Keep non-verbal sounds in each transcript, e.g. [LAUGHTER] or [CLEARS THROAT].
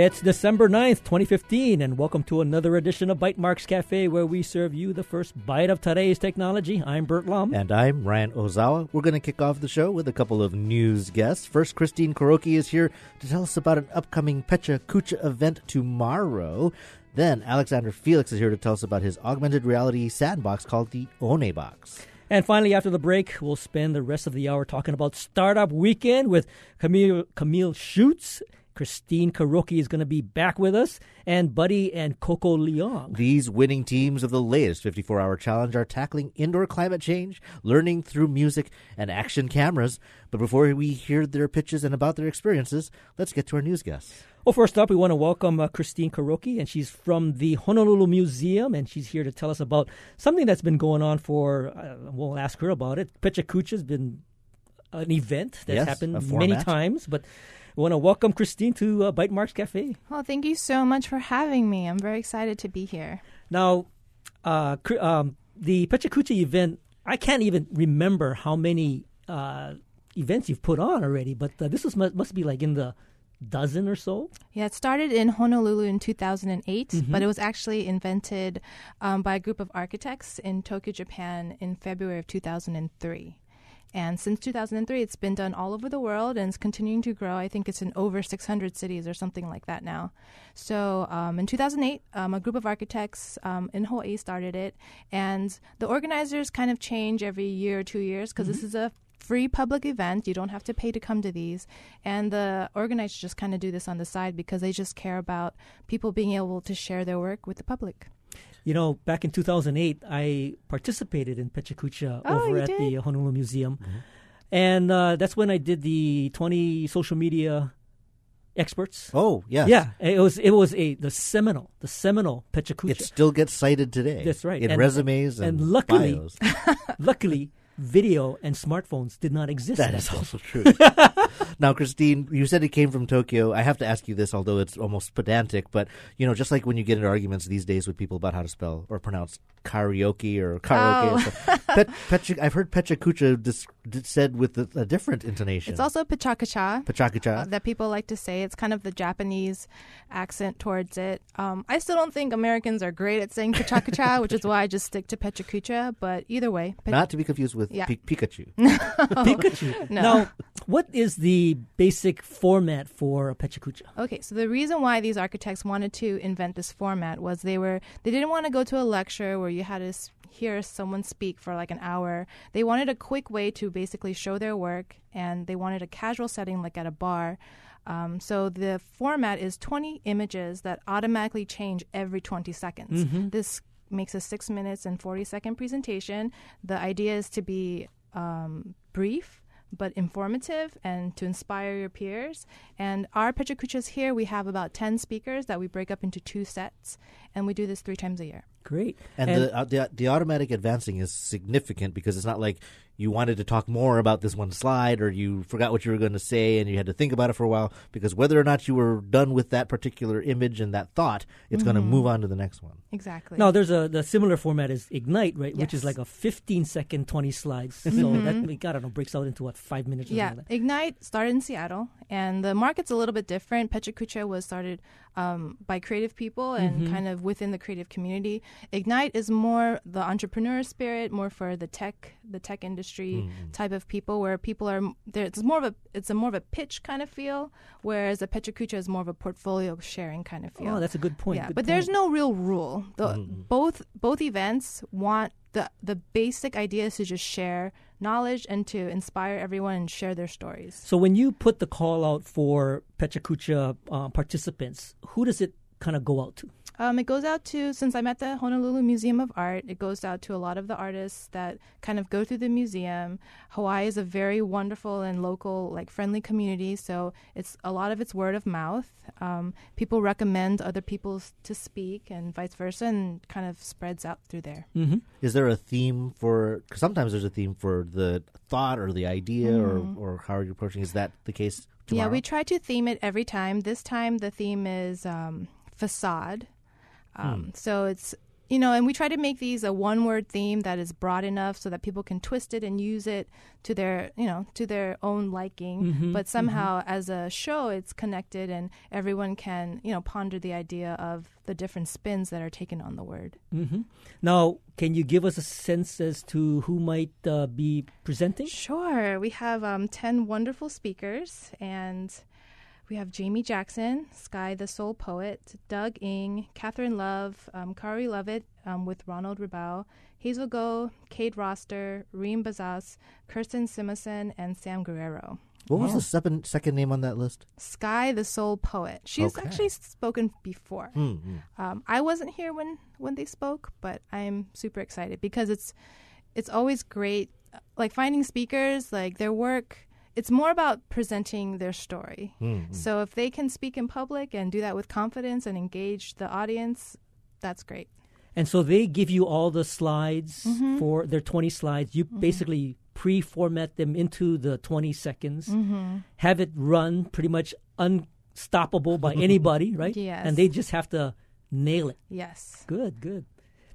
It's December 9th, 2015, and welcome to another edition of Bytemarks Cafe where we serve you the first bite of today's technology. I'm Bert Lum. And I'm Ryan Ozawa. We're going to kick off the show with a couple of news guests. First, Christine Kuroki is here to tell us about an upcoming Pecha Kucha event tomorrow. Then, Alexander Felix is here to tell us about his augmented reality sandbox called the One Box. And finally, after the break, we'll spend the rest of the hour talking about Startup Weekend with Camille, Camille Schutz Christine Kuroki is going to be back with us, and Buddy and Coco Leong. These winning teams of the latest 54 hour challenge are tackling indoor climate change, learning through music, and action cameras. But before we hear their pitches and about their experiences, let's get to our news guests. Well, first up, we want to welcome uh, Christine Kuroki, and she's from the Honolulu Museum, and she's here to tell us about something that's been going on for, uh, we'll ask her about it. Pecha Kucha has been an event that's yes, happened many times, but I want to welcome Christine to uh, Bytemarks Cafe. Well, thank you so much for having me. I'm very excited to be here. Now, uh, um, the Pecha Kucha event, I can't even remember how many uh, events you've put on already, but uh, this was, must be like in the dozen or so? Yeah, it started in Honolulu in 2008, mm-hmm. but it was actually invented um, by a group of architects in Tokyo, Japan in February of 2003. And since 2003, it's been done all over the world and it's continuing to grow. I think it's in over 600 cities or something like that now. So um, in 2008, um, a group of architects um, in Hawaii started it. And the organizers kind of change every year or two years because mm-hmm. this is a free public event. You don't have to pay to come to these. And the organizers just kind of do this on the side because they just care about people being able to share their work with the public. You know, back in 2008, I participated in Pecha Kucha oh, over at did? the Honolulu Museum. Mm-hmm. And uh, that's when I did the 20 social media experts. Oh, yeah. Yeah, it was it was a the seminal, the seminal Pecha Kucha. It still gets cited today. That's right. In and, resumes and, and luckily, bios. [LAUGHS] luckily video and smartphones did not exist. That is also true. [LAUGHS] now, Christine, you said it came from Tokyo. I have to ask you this, although it's almost pedantic, but you know, just like when you get into arguments these days with people about how to spell or pronounce karaoke or karaoke, oh. Pet, Pecha, I've heard Pecha Kucha dis, dis, said with a, a, different intonation. It's also Pachakacha. Pachakacha. Uh, that people like to say. It's kind of the Japanese accent towards it. Um, I still don't think Americans are great at saying Pachakacha, [LAUGHS] which is why I just stick to Pecha Kucha. But either way, not to be confused with yeah. P- Pikachu. [LAUGHS] no. Pikachu. No. Now, what is the basic format for a Pecha Kucha? Okay, so the reason why these architects wanted to invent this format was they were they didn't want to go to a lecture where you had to hear someone speak for like an hour. They wanted a quick way to basically show their work, and they wanted a casual setting like at a bar. Um, so the format is 20 images that automatically change every 20 seconds. Mm-hmm. This makes a six minutes and 40 second presentation. The idea is to be um, brief but informative and to inspire your peers. And our Pecha Kuchas here, we have about 10 speakers that we break up into two sets, and we do this three times a year. Great. And, and the, uh, the the automatic advancing is significant because it's not like you wanted to talk more about this one slide or you forgot what you were going to say and you had to think about it for a while because whether or not you were done with that particular image and that thought it's mm-hmm. going to move on to the next one exactly now there's a the similar format is ignite right yes. which is like a 15 second 20 slides so mm-hmm. that i don't know breaks out into what five minutes yeah ignite started in seattle and the market's a little bit different pecha kucha was started um, by creative people and mm-hmm. kind of within the creative community ignite is more the entrepreneur spirit more for the tech the tech industry mm-hmm. type of people where people are there it's more of a it's a more of a pitch kind of feel whereas a Pecha Kucha is more of a portfolio sharing kind of feel oh that's a good point yeah good but point. there's no real rule the, mm-hmm. both both events want the the basic idea is to just share knowledge and to inspire everyone and share their stories. So when you put the call out for Pecha Kucha uh, participants who does it kind of go out to um, it goes out to, since I'm at the Honolulu Museum of Art, it goes out to a lot of the artists that kind of go through the museum. Hawaii is a very wonderful and local, like friendly community, so it's a lot of it's word of mouth. Um, people recommend other people to speak and vice versa, and kind of spreads out through there. Mm-hmm. Is there a theme for? Cause sometimes there's a theme for the thought or the idea, mm-hmm. or or how are you approaching? Is that the case? Tomorrow? Yeah, we try to theme it every time. This time the theme is um, facade. Um, hmm. So it's you know, and we try to make these a one word theme that is broad enough so that people can twist it and use it to their, you know, to their own liking. Mhm, But somehow, as a show, it's connected and everyone can, you know, ponder the idea of the different spins that are taken on the word. Mm-hmm. Now, can you give us a sense as to who might uh, be presenting? Sure. We have um, 10 wonderful speakers, and we have Jamie Jackson, Sky the Soul Poet, Doug Ing, Catherine Love, um, Kari Lovett um, with Ronald Ribau, Hazel Go, Kate Roster, Reem Bazas, Kirsten Simonson, and Sam Guerrero. What was Wow. the second second name on that list? Sky the Soul Poet. She's Okay. actually spoken before. Hmm, hmm. Um, I wasn't here when when they spoke, but I'm super excited because it's it's always great, like finding speakers, like their work. It's more about presenting their story. Hmm, hmm. So if they can speak in public and do that with confidence and engage the audience, that's great. And so they give you all the slides Mm-hmm. for their 20 slides. You basically pre format them into the 20 seconds, Mm-hmm. have it run pretty much unstoppable by [LAUGHS] anybody, right? Yes. And they just have to nail it. Yes, Good, good.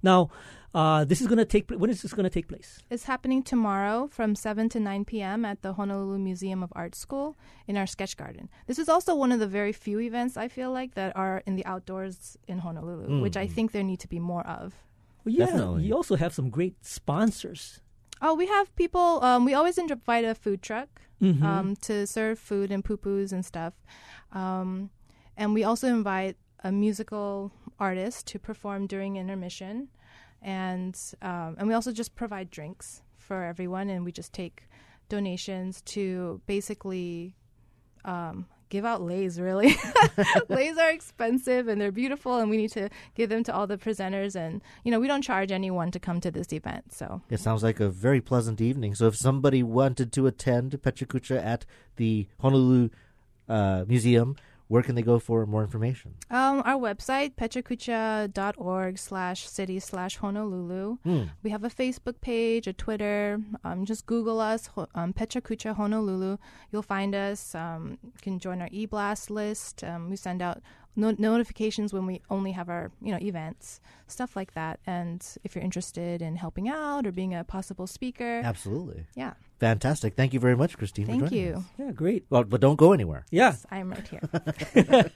Now, uh, this is going to take. pl- When is this going to take place? it's happening tomorrow from 7 to 9 p.m. at the Honolulu Museum of Art School in our sketch garden. This is also one of the very few events I feel like that are in the outdoors in Honolulu, which I think there need to be more of. Well, yeah, Definitely. you also have some great sponsors. Oh, we have people. Um, we always invite a food truck Mhm. um, to serve food and pupus and stuff. Um, and we also invite a musical artist to perform during intermission, and um, and we also just provide drinks for everyone, and we just take donations to basically um, give out leis. Really, [LAUGHS] leis are expensive and they're beautiful, and we need to give them to all the presenters. And you know, we don't charge anyone to come to this event, so. It sounds like a very pleasant evening. So if somebody wanted to attend Pechakucha at the Honolulu uh, Museum, where can they go for more information? Um, our website, pechakucha.org slash city slash Honolulu. Hmm. We have a Facebook page, a Twitter. Um, just Google us, um, Honolulu. You'll find us. Um, you can join our e-blast list. Um, we send out no- notifications when we only have our you know events, stuff like that. And if you're interested in helping out or being a possible speaker, Absolutely. yeah, Fantastic. Thank you very much, Christine. thank joining you. us. Yeah, great. Well, but don't go anywhere Yeah. I'm right here. [LAUGHS]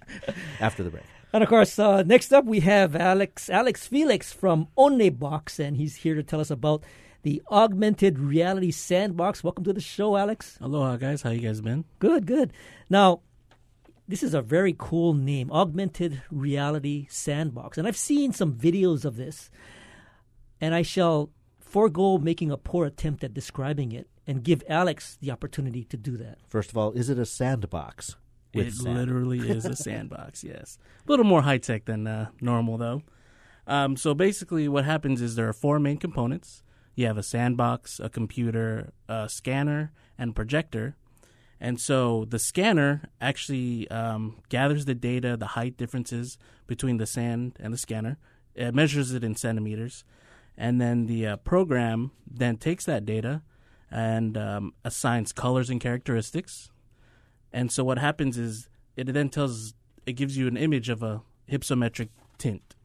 after the break. And of course, uh, next up we have Alex Alex Felix from Onebox, and he's here to tell us about the augmented reality sandbox. Welcome to the show, Alex. Aloha, guys. How you guys been? Good, good. Now, this is a very cool name, augmented reality sandbox, and I've seen some videos of this, and I shall forego making a poor attempt at describing it and give Alex the opportunity to do that. First of all, is it a sandbox? it sand? literally [LAUGHS] is a sandbox. Yes, a little more high tech than uh, normal though. Um, so basically, what happens is there are four main components. You have a sandbox, a computer, a scanner, and projector. And so the scanner actually um, gathers the data, the height differences between the sand and the scanner. It measures it in centimeters, and then the uh, program then takes that data and um, assigns colors and characteristics. And so what happens is it then tells it gives you an image of a hypsometric tint,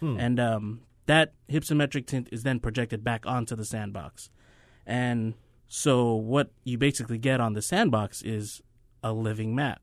Hmm. and um, that hypsometric tint is then projected back onto the sandbox. And so what you basically get on the sandbox is a living map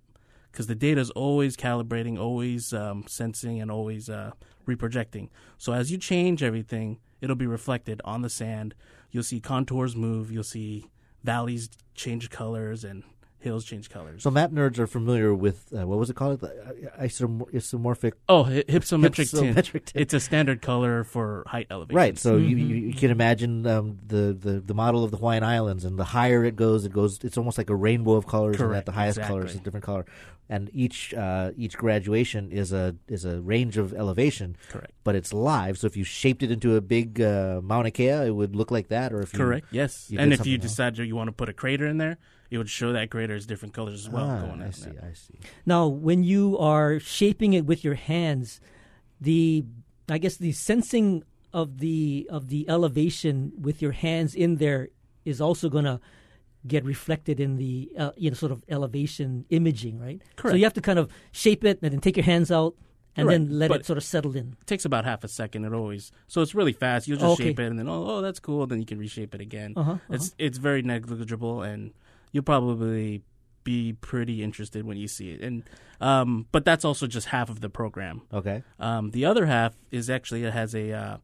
because the data is always calibrating, always um, sensing, and always uh, reprojecting. So as you change everything, it'll be reflected on the sand. You'll see contours move. You'll see valleys change colors and hills change colors. So map nerds are familiar with uh, what was it called? The, uh, isomor- isomorphic. oh, hy- hypsometric. [LAUGHS] Hypsometric tint. It's a standard color for height elevation. Right. So you, Mhm. you, you can imagine um, the, the the model of the Hawaiian Islands, and the higher it goes, it goes. It's almost like a rainbow of colors, and at the highest color is a different color. And each uh, each graduation is a is a range of elevation, correct. but it's live. So if you shaped it into a big uh, Mauna Kea, it would look like that. Or if you, Correct. Yes. you and if you else. decide you want to put a crater in there, it would show that crater as different colors as well. Ah, going I see. there. I see. Now, when you are shaping it with your hands, the I guess the sensing of the of the elevation with your hands in there is also going to get reflected in the uh, you know sort of elevation imaging, right? Correct. So you have to kind of shape it and then take your hands out and Right, then let but- it sort of settle in. It takes about half a second. It always so it's really fast. You'll just Okay. shape it and then oh, oh that's cool. Then you can reshape it again. Uh-huh, It's it's very negligible and you'll probably be pretty interested when you see it. And um, but that's also just half of the program. Okay. Um, the other half is actually it has a uh,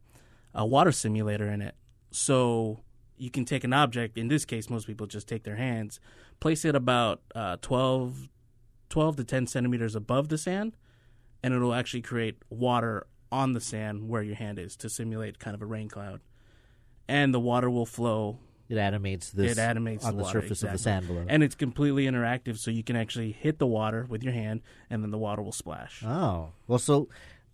a water simulator in it, so you can take an object. In this case, most people just take their hands, place it about uh, 12, 12 to ten centimeters above the sand, and it'll actually create water on the sand where your hand is to simulate kind of a rain cloud, and the water will flow. It animates this it animates on the, water, surface of the sand below. and it's completely interactive, so you can actually hit the water with your hand, and then the water will splash. oh, well, so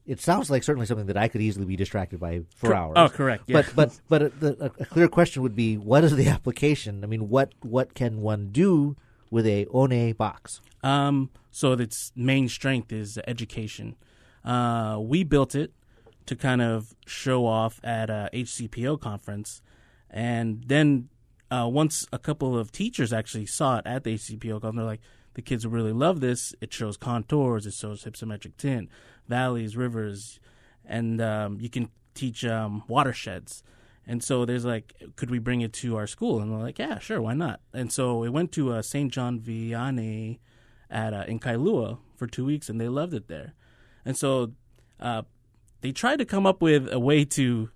it sounds like certainly something that I could easily be distracted by for Cor- hours. Oh, correct. Yeah. But but but a, the, a clear question would be, what is the [LAUGHS] application? I mean, what what can one do with a one box? Um, so its main strength is education. Uh, we built it to kind of show off at a HCPO conference, and then uh, once a couple of teachers actually saw it at the HCPO conference, they're like, the kids really love this. It shows contours, it shows hypsometric tint, valleys, rivers, and um, you can teach um, watersheds. And so there's like, could we bring it to our school? And we're like, yeah, sure, why not? And so it went to uh, St. John Vianney at uh, in Kailua for two weeks, and they loved it there. And so uh, they tried to come up with a way to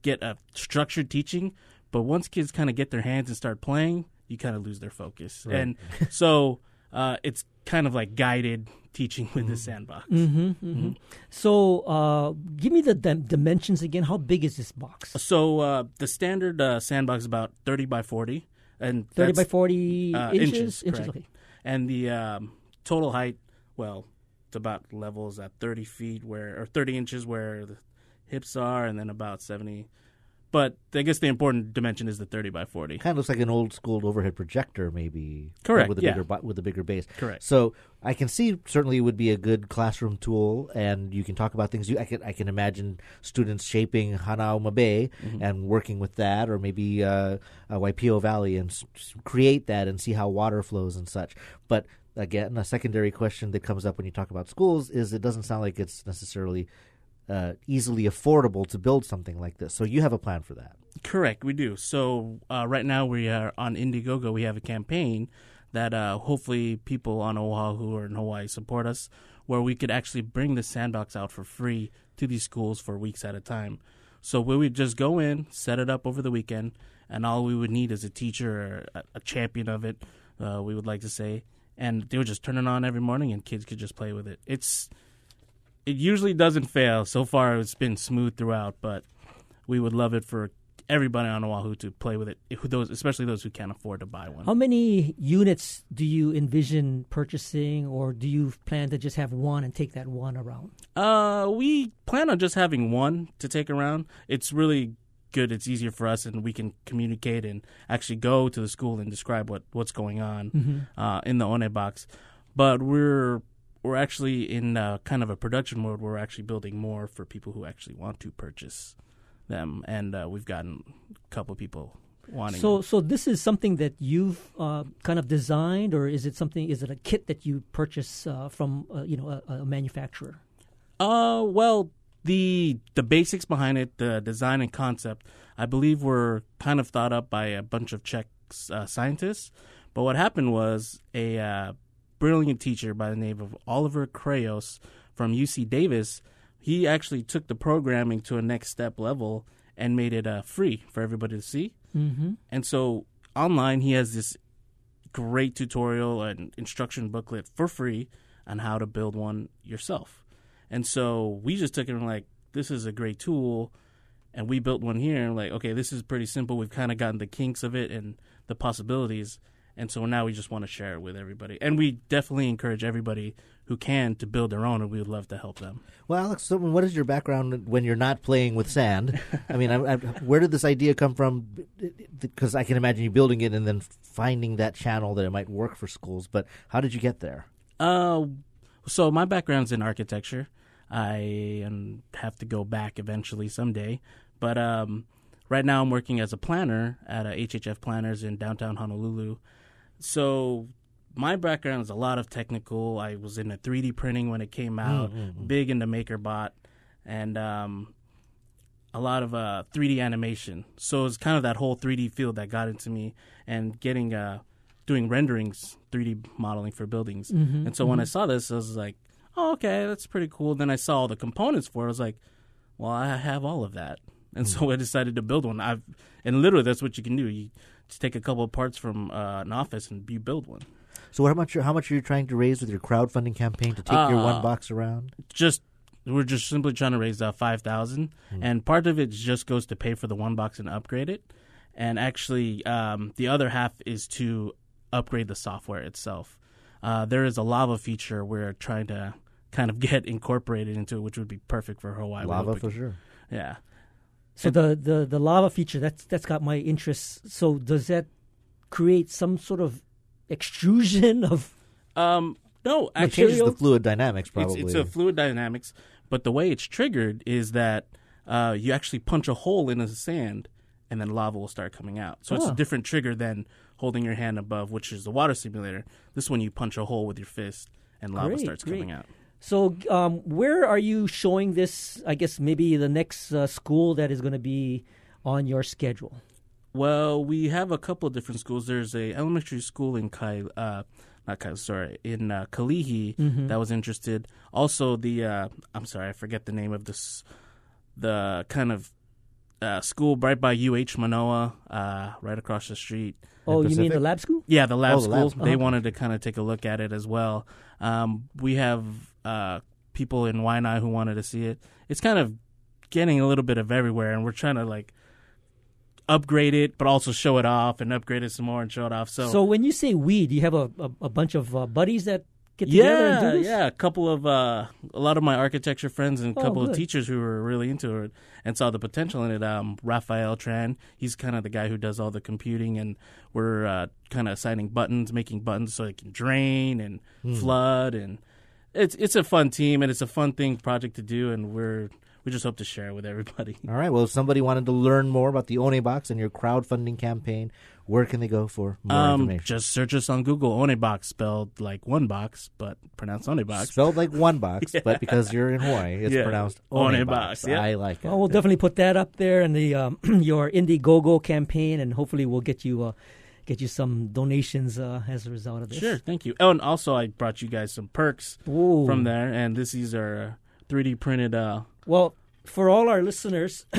get a structured teaching, but once kids kind of get their hands and start playing, you kind of lose their focus. Right. And [LAUGHS] so uh, it's kind of like guided teaching with the sandbox. Mm-hmm, mm-hmm. So, uh, give me the dim- dimensions again. How big is this box? So uh, the standard uh, sandbox is about thirty by forty, and Thirty by forty uh, inches. inches, correct. okay. and the um, total height, well, it's about levels at thirty feet where or thirty inches where the hips are, and then about seventy. But I guess the important dimension is the thirty by forty. Kind of looks like an old school overhead projector, maybe. Correct, With a yeah. bigger with a bigger base. Correct. So I can see certainly it would be a good classroom tool, and you can talk about things. You, I can I can imagine students shaping Hanauma Bay Mm-hmm. and working with that, or maybe uh, uh, Waipio Valley and s- create that and see how water flows and such. But again, a secondary question that comes up when you talk about schools is it doesn't sound like it's necessarily uh, easily affordable to build something like this. So you have a plan for that. Correct, we do. So uh, right now we are on Indiegogo. We have a campaign that uh, hopefully people on Oahu or in Hawaii support us, where we could actually bring the sandbox out for free to these schools for weeks at a time. So we would just go in, set it up over the weekend, and all we would need is a teacher or a, champion of it. Uh, we would like to say, and they would just turn it on every morning, and kids could just play with it. It's it usually doesn't fail. So far, it's been smooth throughout, but we would love it for everybody on Oahu to play with it. Those, especially those who can't afford to buy one. How many units do you envision purchasing, or do you plan to just have one and take that one around? Uh, we plan on just having one to take around. It's really good. It's easier for us, and we can communicate and actually go to the school and describe what what's going on uh, in the one box. But we're we're actually in uh, kind of a production mode. Where we're actually building more for people who actually want to purchase them, and uh, we've gotten a couple people wanting. So, them. so this is something that you've uh, kind of designed, or is it something? Is it a kit that you purchase uh, from uh, you know a, a manufacturer? Uh, well, the the basics behind it, the design and concept, I believe were kind of thought up by a bunch of Czech uh, scientists. But what happened was a uh, brilliant teacher by the name of Oliver Kreylos from UC Davis. He actually took the programming to a next step level and made it uh, free for everybody to see. Mm-hmm. And so online, he has this great tutorial and instruction booklet for free on how to build one yourself. And so we just took it and like, this is a great tool. And we built one here and like, okay, this is pretty simple. We've kind of gotten the kinks of it and the possibilities. And so now we just want to share it with everybody. And we definitely encourage everybody who can to build their own, and we would love to help them. Well, Alex, so what is your background when you're not playing with sand? I mean, I, I, where did this idea come from? Because I can imagine you building it and then finding that channel that it might work for schools. But how did you get there? Uh, so my background's in architecture. I have to go back eventually someday, but um, right now I'm working as a planner at a HHF Planners in downtown Honolulu. So my background is a lot of technical. I was into 3D printing when it came out, big into MakerBot, and um, a lot of uh, 3D animation. So it's kind of that whole 3D field that got into me, and getting uh, doing renderings, 3D modeling for buildings. And so when I saw this, I was like, "Oh, okay, that's pretty cool." Then I saw all the components for it. I was like, "Well, I have all of that." And so [LAUGHS] I decided to build one. I've and literally that's what you can do. You just take a couple of parts from uh, an office and you build one. So how much how much are you trying to raise with your crowdfunding campaign to take your Uh, one box around? Just we're just simply trying to raise uh, five thousand, and part of it just goes to pay for the one box and upgrade it, and actually um, the other half is to upgrade the software itself. Uh, there is a lava feature we're trying to kind of [LAUGHS] get incorporated into it, which would be perfect for Hawaii. Lava for sure. Yeah. So the, the, the lava feature that's that's got my interest. So does that create some sort of extrusion [LAUGHS] of Um, no, It changes actually, the fluid dynamics it's, probably. it's a fluid dynamics, but the way it's triggered is that uh, you actually punch a hole in the sand, and then lava will start coming out. So it's Oh. a different trigger than holding your hand above, which is the water simulator. This one you punch a hole with your fist, and lava Great, starts great. coming out. So, um, where are you showing this? I guess maybe the next uh, school that is going to be on your schedule. Well, we have a couple of different schools. There's a elementary school in Kai, uh, not Kai, sorry, in uh, Kalihi Mm-hmm. that was interested. Also, the uh, I'm sorry, I forget the name of this, the kind of uh, school right by UH Manoa, uh, right across the street. Oh, you mean the lab school? Yeah, the lab Oh, the school. lab They Uh-huh. wanted to kind of take a look at it as well. Um, we have uh, people in Waianae who wanted to see it. It's kind of getting a little bit of everywhere, and we're trying to like upgrade it, but also show it off and upgrade it some more and show it off. So, So when you say we, do you have a, a, a bunch of uh, buddies that get together and yeah, do this? yeah, a couple of uh, a lot of my architecture friends and a Oh, couple good. of teachers who were really into it and saw the potential in it. Um, Raphael Tran, he's kind of the guy who does all the computing, and we're uh, kind of assigning buttons, making buttons so it can drain and Hmm. flood, and it's it's a fun team and it's a fun thing project to do, and we're we just hope to share it with everybody. All right. Well, if somebody wanted to learn more about the One Box and your crowdfunding campaign, where can they go for more Um, information? just search us on Google. Onebox spelled like one box, but pronounced Onebox. Spelled like one box, [LAUGHS] but because you're in Hawaii, it's Yeah. pronounced One One box, box. yeah. I like it. Well, we'll definitely put that up there in the um, [CLEARS THROAT] your Indiegogo campaign, and hopefully we'll get you uh, get you some donations uh, as a result of this. Sure, thank you. Oh, and also I brought you guys some perks Ooh. from there, and this these are uh, 3D printed. Uh, Well, for all our listeners, [CLEARS THROAT]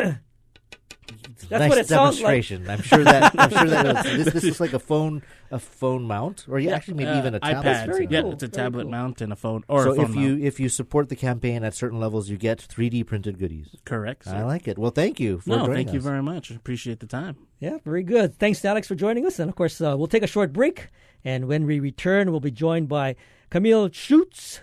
that's nice what it sounds like. demonstration. I'm sure that I'm sure that was, this, this is like a phone a phone mount, or yeah, actually maybe uh, even a tablet. iPad. very yeah, cool, it's a very tablet cool. mount and a phone or so a phone if you mount. if you support the campaign at certain levels, you get 3D printed goodies. Correct. I like it. Well, thank you for no, joining thank you very much. Appreciate the time. Yeah, very good. Thanks, Alex, for joining us. And of course, uh, we'll take a short break. And when we return, we'll be joined by Camille Schutz.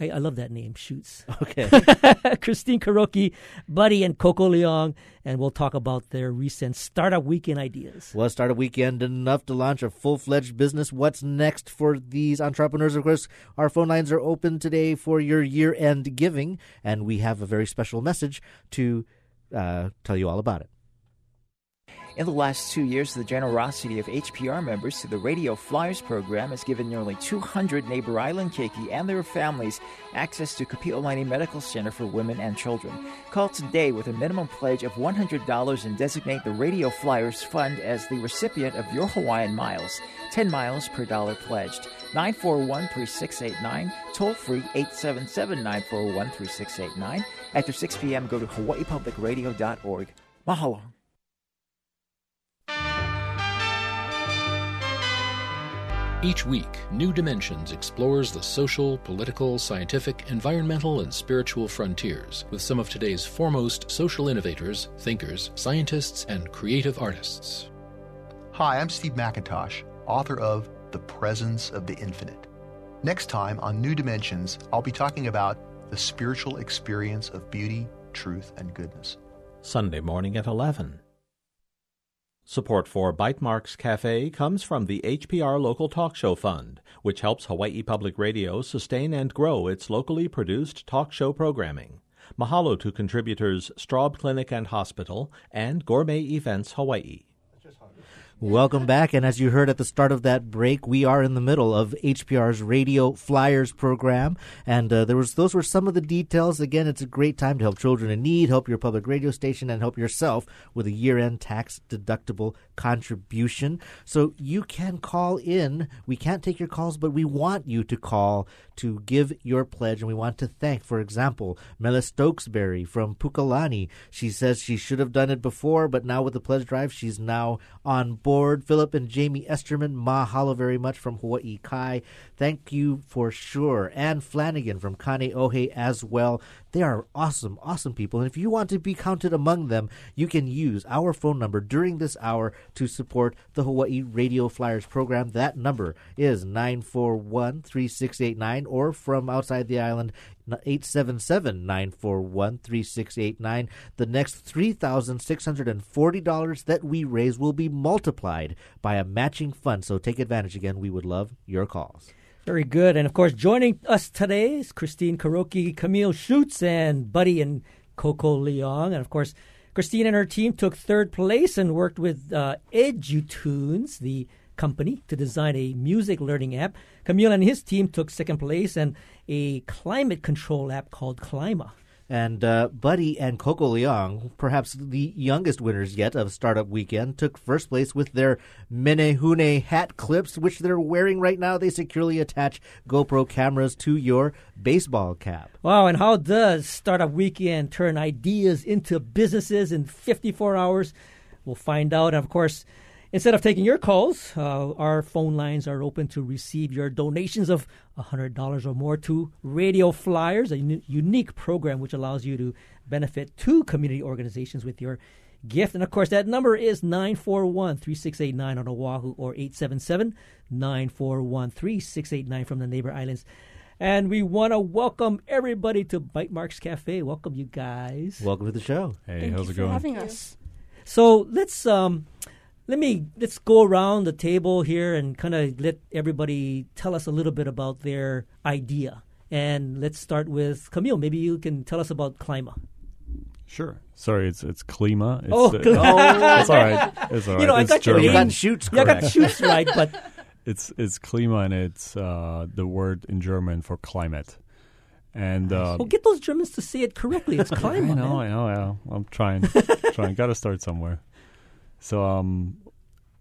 I, I love that name, Shoots. Okay. [LAUGHS] Christine Kuroki, Buddy, and Coco Leong. And we'll talk about their recent startup weekend ideas. Well, start a weekend enough to launch a full fledged business. What's next for these entrepreneurs? Of course, our phone lines are open today for your year end giving, and we have a very special message to uh, tell you all about it. In the last two years, the generosity of HPR members to the Radio Flyers program has given nearly 200 neighbor island keiki and their families access to Kapi'olani Medical Center for Women and Children. Call today with a minimum pledge of $100 and designate the Radio Flyers Fund as the recipient of your Hawaiian miles. 10 miles per dollar pledged. 941 3689, toll free 877 941 3689. After 6 p.m., go to hawaiipublicradio.org. Mahalo. Each week, New Dimensions explores the social, political, scientific, environmental, and spiritual frontiers with some of today's foremost social innovators, thinkers, scientists, and creative artists. Hi, I'm Steve McIntosh, author of The Presence of the Infinite. Next time on New Dimensions, I'll be talking about the spiritual experience of beauty, truth, and goodness. Sunday morning at 11. Support for Bytemarks Cafe comes from the HPR Local Talk Show Fund, which helps Hawaii Public Radio sustain and grow its locally produced talk show programming. Mahalo to contributors Straub Clinic and Hospital and Gourmet Events Hawaii. Welcome back. And as you heard at the start of that break, we are in the middle of HPR's Radio Flyers program. And uh, there was those were some of the details. Again, it's a great time to help children in need, help your public radio station, and help yourself with a year end tax deductible contribution. So you can call in. We can't take your calls, but we want you to call to give your pledge. And we want to thank, for example, Mela Stokesberry from Pukalani. She says she should have done it before, but now with the pledge drive, she's now on board. Philip and Jamie Esterman, mahalo very much from Hawaii Kai. Thank you for sure. Anne Flanagan from Kaneohe as well. They are awesome, awesome people. And if you want to be counted among them, you can use our phone number during this hour to support the Hawaii Radio Flyers program. That number is 941 3689 or from outside the island, 877 941 3689. The next $3,640 that we raise will be multiplied by a matching fund. So take advantage again. We would love your calls. Very good. And of course, joining us today is Christine Kuroki, Camille Schutz, and Buddy and Coco Leong. And of course, Christine and her team took third place and worked with uh, EduTunes, the company, to design a music learning app. Camille and his team took second place and a climate control app called Clima. And uh, Buddy and Coco Leong, perhaps the youngest winners yet of Startup Weekend, took first place with their Menehune hat clips, which they're wearing right now. They securely attach GoPro cameras to your baseball cap. Wow, and how does Startup Weekend turn ideas into businesses in 54 hours? We'll find out. And of course, Instead of taking your calls, uh, our phone lines are open to receive your donations of $100 or more to Radio Flyers, a un- unique program which allows you to benefit two community organizations with your gift. And of course, that number is 941 3689 on Oahu or 877 941 3689 from the neighbor islands. And we want to welcome everybody to Bytemarks Cafe. Welcome, you guys. Welcome to the show. Hey, Thank how's you it for going? having us. So let's um, let me let's go around the table here and kind of let everybody tell us a little bit about their idea. And let's start with Camille. Maybe you can tell us about Clima. Sure. Sorry, it's it's Klima. It's, Oh, uh, Klima. it's all right. It's all right. [LAUGHS] You know, I got your German. You name. got shoots Yeah, I correct. got shoots right, but [LAUGHS] [LAUGHS] It's it's Klima, and it's uh, the word in German for climate. And uh, well, get those Germans to say it correctly. It's I Clima. know, man. I know, yeah. I'm trying, trying. Got to start somewhere. So, um,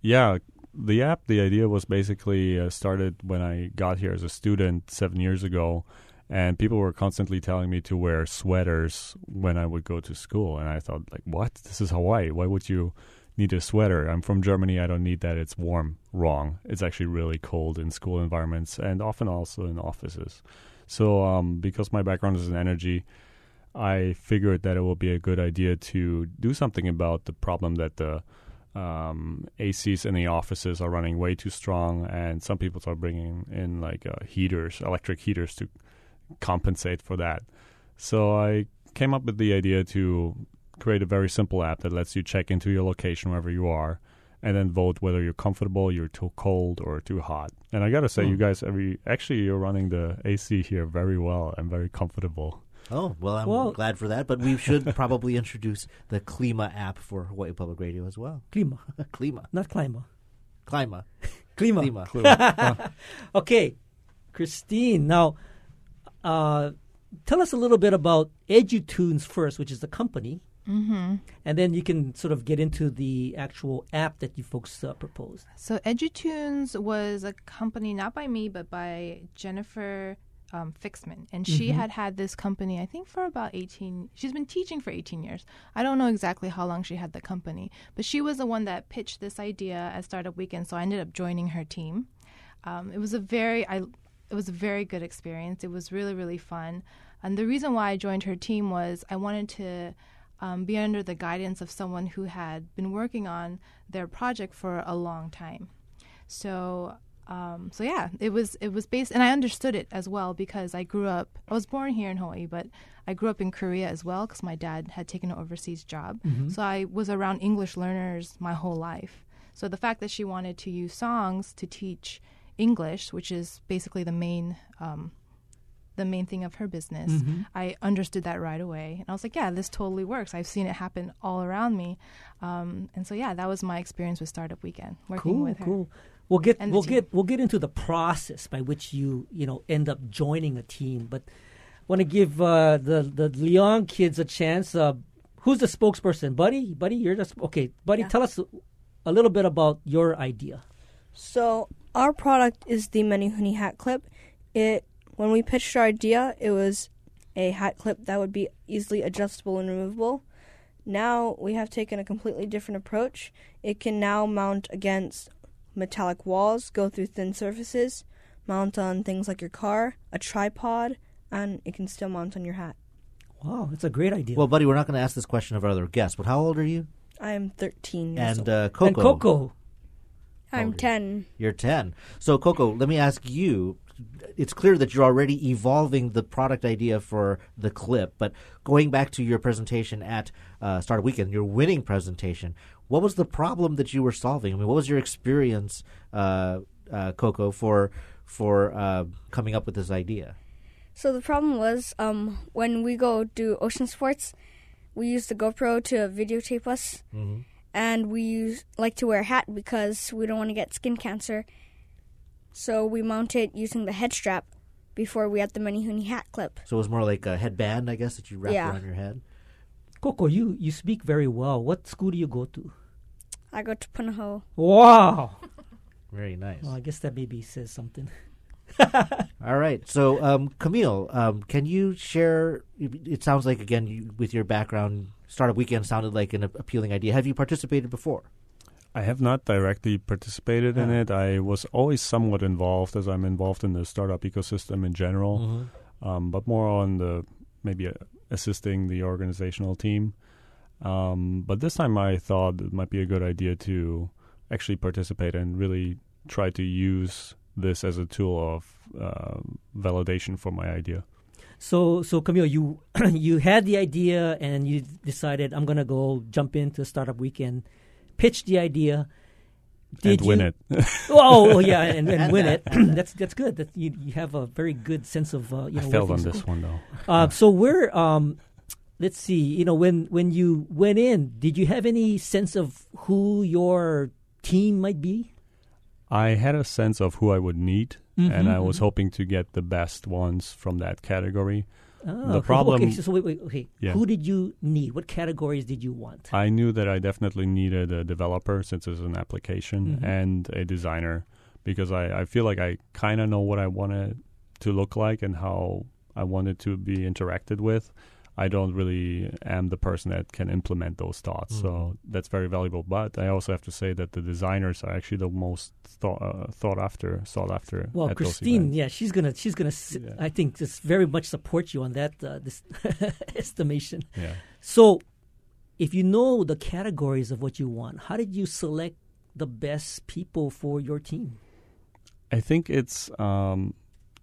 yeah, the app, the idea was basically uh, started when I got here as a student seven years ago, and people were constantly telling me to wear sweaters when I would go to school, and I thought, like, what? This is Hawaii. Why would you need a sweater? I'm from Germany. I don't need that. It's warm. Wrong. It's actually really cold in school environments and often also in offices. So, um, because my background is in energy, I figured that it would be a good idea to do something about the problem that the um, ACs in the offices are running way too strong, and some people are bringing in like uh, heaters, electric heaters, to compensate for that. So I came up with the idea to create a very simple app that lets you check into your location wherever you are, and then vote whether you're comfortable, you're too cold, or too hot. And I gotta say, you guys, every actually you're running the AC here very well and very comfortable. Oh, well, I'm Well- glad for that. But we should probably introduce the Klima app for Hawaii Public Radio as well. Klima, [LAUGHS] Klima. not Clima. [LAUGHS] Klima. Klima. Klima. [LAUGHS] Okay, Christine. Now, uh, tell us a little bit about EduTunes first, which is the company, Mm-hmm. and then you can sort of get into the actual app that you folks uh, proposed. So EduTunes was a company not by me but by Jennifer um, Fixman, and she had had this company I think for about eighteen. She's been teaching for eighteen years. I don't know exactly how long she had the company, but she was the one that pitched this idea at Startup Weekend. So I ended up joining her team. Um, it was a very I it was a very good experience. It was really really fun, and the reason why I joined her team was I wanted to um, be under the guidance of someone who had been working on their project for a long time. So, um, so yeah, it was it was based, and I understood it as well because I grew up. I was born here in Hawaii, but I grew up in Korea as well because my dad had taken an overseas job. So I was around English learners my whole life. So the fact that she wanted to use songs to teach English, which is basically the main um, the main thing of her business. Mm-hmm. I understood that right away, and I was like, "Yeah, this totally works. I've seen it happen all around me." Um, and so, yeah, that was my experience with Startup Weekend working cool, with her. cool. We'll get we'll team. get we'll get into the process by which you you know end up joining a team, but want to give uh, the the Leong kids a chance. Uh, who's the spokesperson, Buddy? Buddy, you're the sp- okay. Buddy, Yeah. tell us a little bit about your idea. So our product is the Menehune hat clip. It when we pitched our idea, it was a hat clip that would be easily adjustable and removable. Now we have taken a completely different approach. It can now mount against metallic walls, go through thin surfaces, mount on things like your car, a tripod, and it can still mount on your hat. Wow, that's a great idea. Well, buddy, we're not going to ask this question of our other guests, but how old are you? I am 13 years And old. uh, Coco, and Coco, I'm 10. you're 10. So, Coco, let me ask you. It's clear that you're already evolving the product idea for the clip, but going back to your presentation at uh, Startup Weekend, your winning presentation, what was the problem that you were solving? I mean, what was your experience, uh, uh, Coco, for for uh, coming up with this idea? So the problem was um, when we go do ocean sports, we use the GoPro to videotape us, Mhm. and we use, like to wear a hat because we don't want to get skin cancer. So we mount it using the head strap before we had the Menehune hat clip. So it was more like a headband, I guess, that you wrap Yeah. around your head. Coco, you you speak very well. What school do you go to? I go to Punahou. Wow. [LAUGHS] Very nice. Well, I guess that maybe says something. [LAUGHS] All right. So, um, Camille, um, can you share? It sounds like again, you, with your background, Startup Weekend sounded like an appealing idea. Have you participated before? I have not directly participated in it. I was always somewhat involved as I'm involved in the startup ecosystem in general, Mm-hmm. um, but more on the maybe uh, assisting the organizational team. Um, but this time I thought it might be a good idea to actually participate and really try to use this as a tool of uh, validation for my idea. So, so Camille, you [CLEARS THROAT] you had the idea and you decided I'm gonna go jump into Startup Weekend, pitch the idea. Did and win you, it. [LAUGHS] Oh, yeah, and, and And [LAUGHS] win that, it. [CLEARS THROAT] that's that's good. That you you have a very good sense of uh, you I failed on this one though. Uh, so where um, let's see. You know, when when you went in, did you have any sense of who your team might be? I had a sense of who I would need, and Mhm, I was mhm. hoping to get the best ones from that category. Oh, The problem- Okay, so, so wait, wait, okay. Yeah. Who did you need? What categories did you want? I knew that I definitely needed a developer since it's an application Mhm. and a designer because I, I feel like I kind of know what I want it to look like and how I want it to be interacted with. I don't really am the person that can implement those thoughts, so that's very valuable. But I also have to say that the designers are actually the most thought, uh, thought after, sought after. Well, Christine, yeah, she's gonna she's gonna Yeah. I think just very much support you on that uh, this [LAUGHS] estimation. yeah. So, if you know the categories of what you want, how did you select the best people for your team? I think it's um,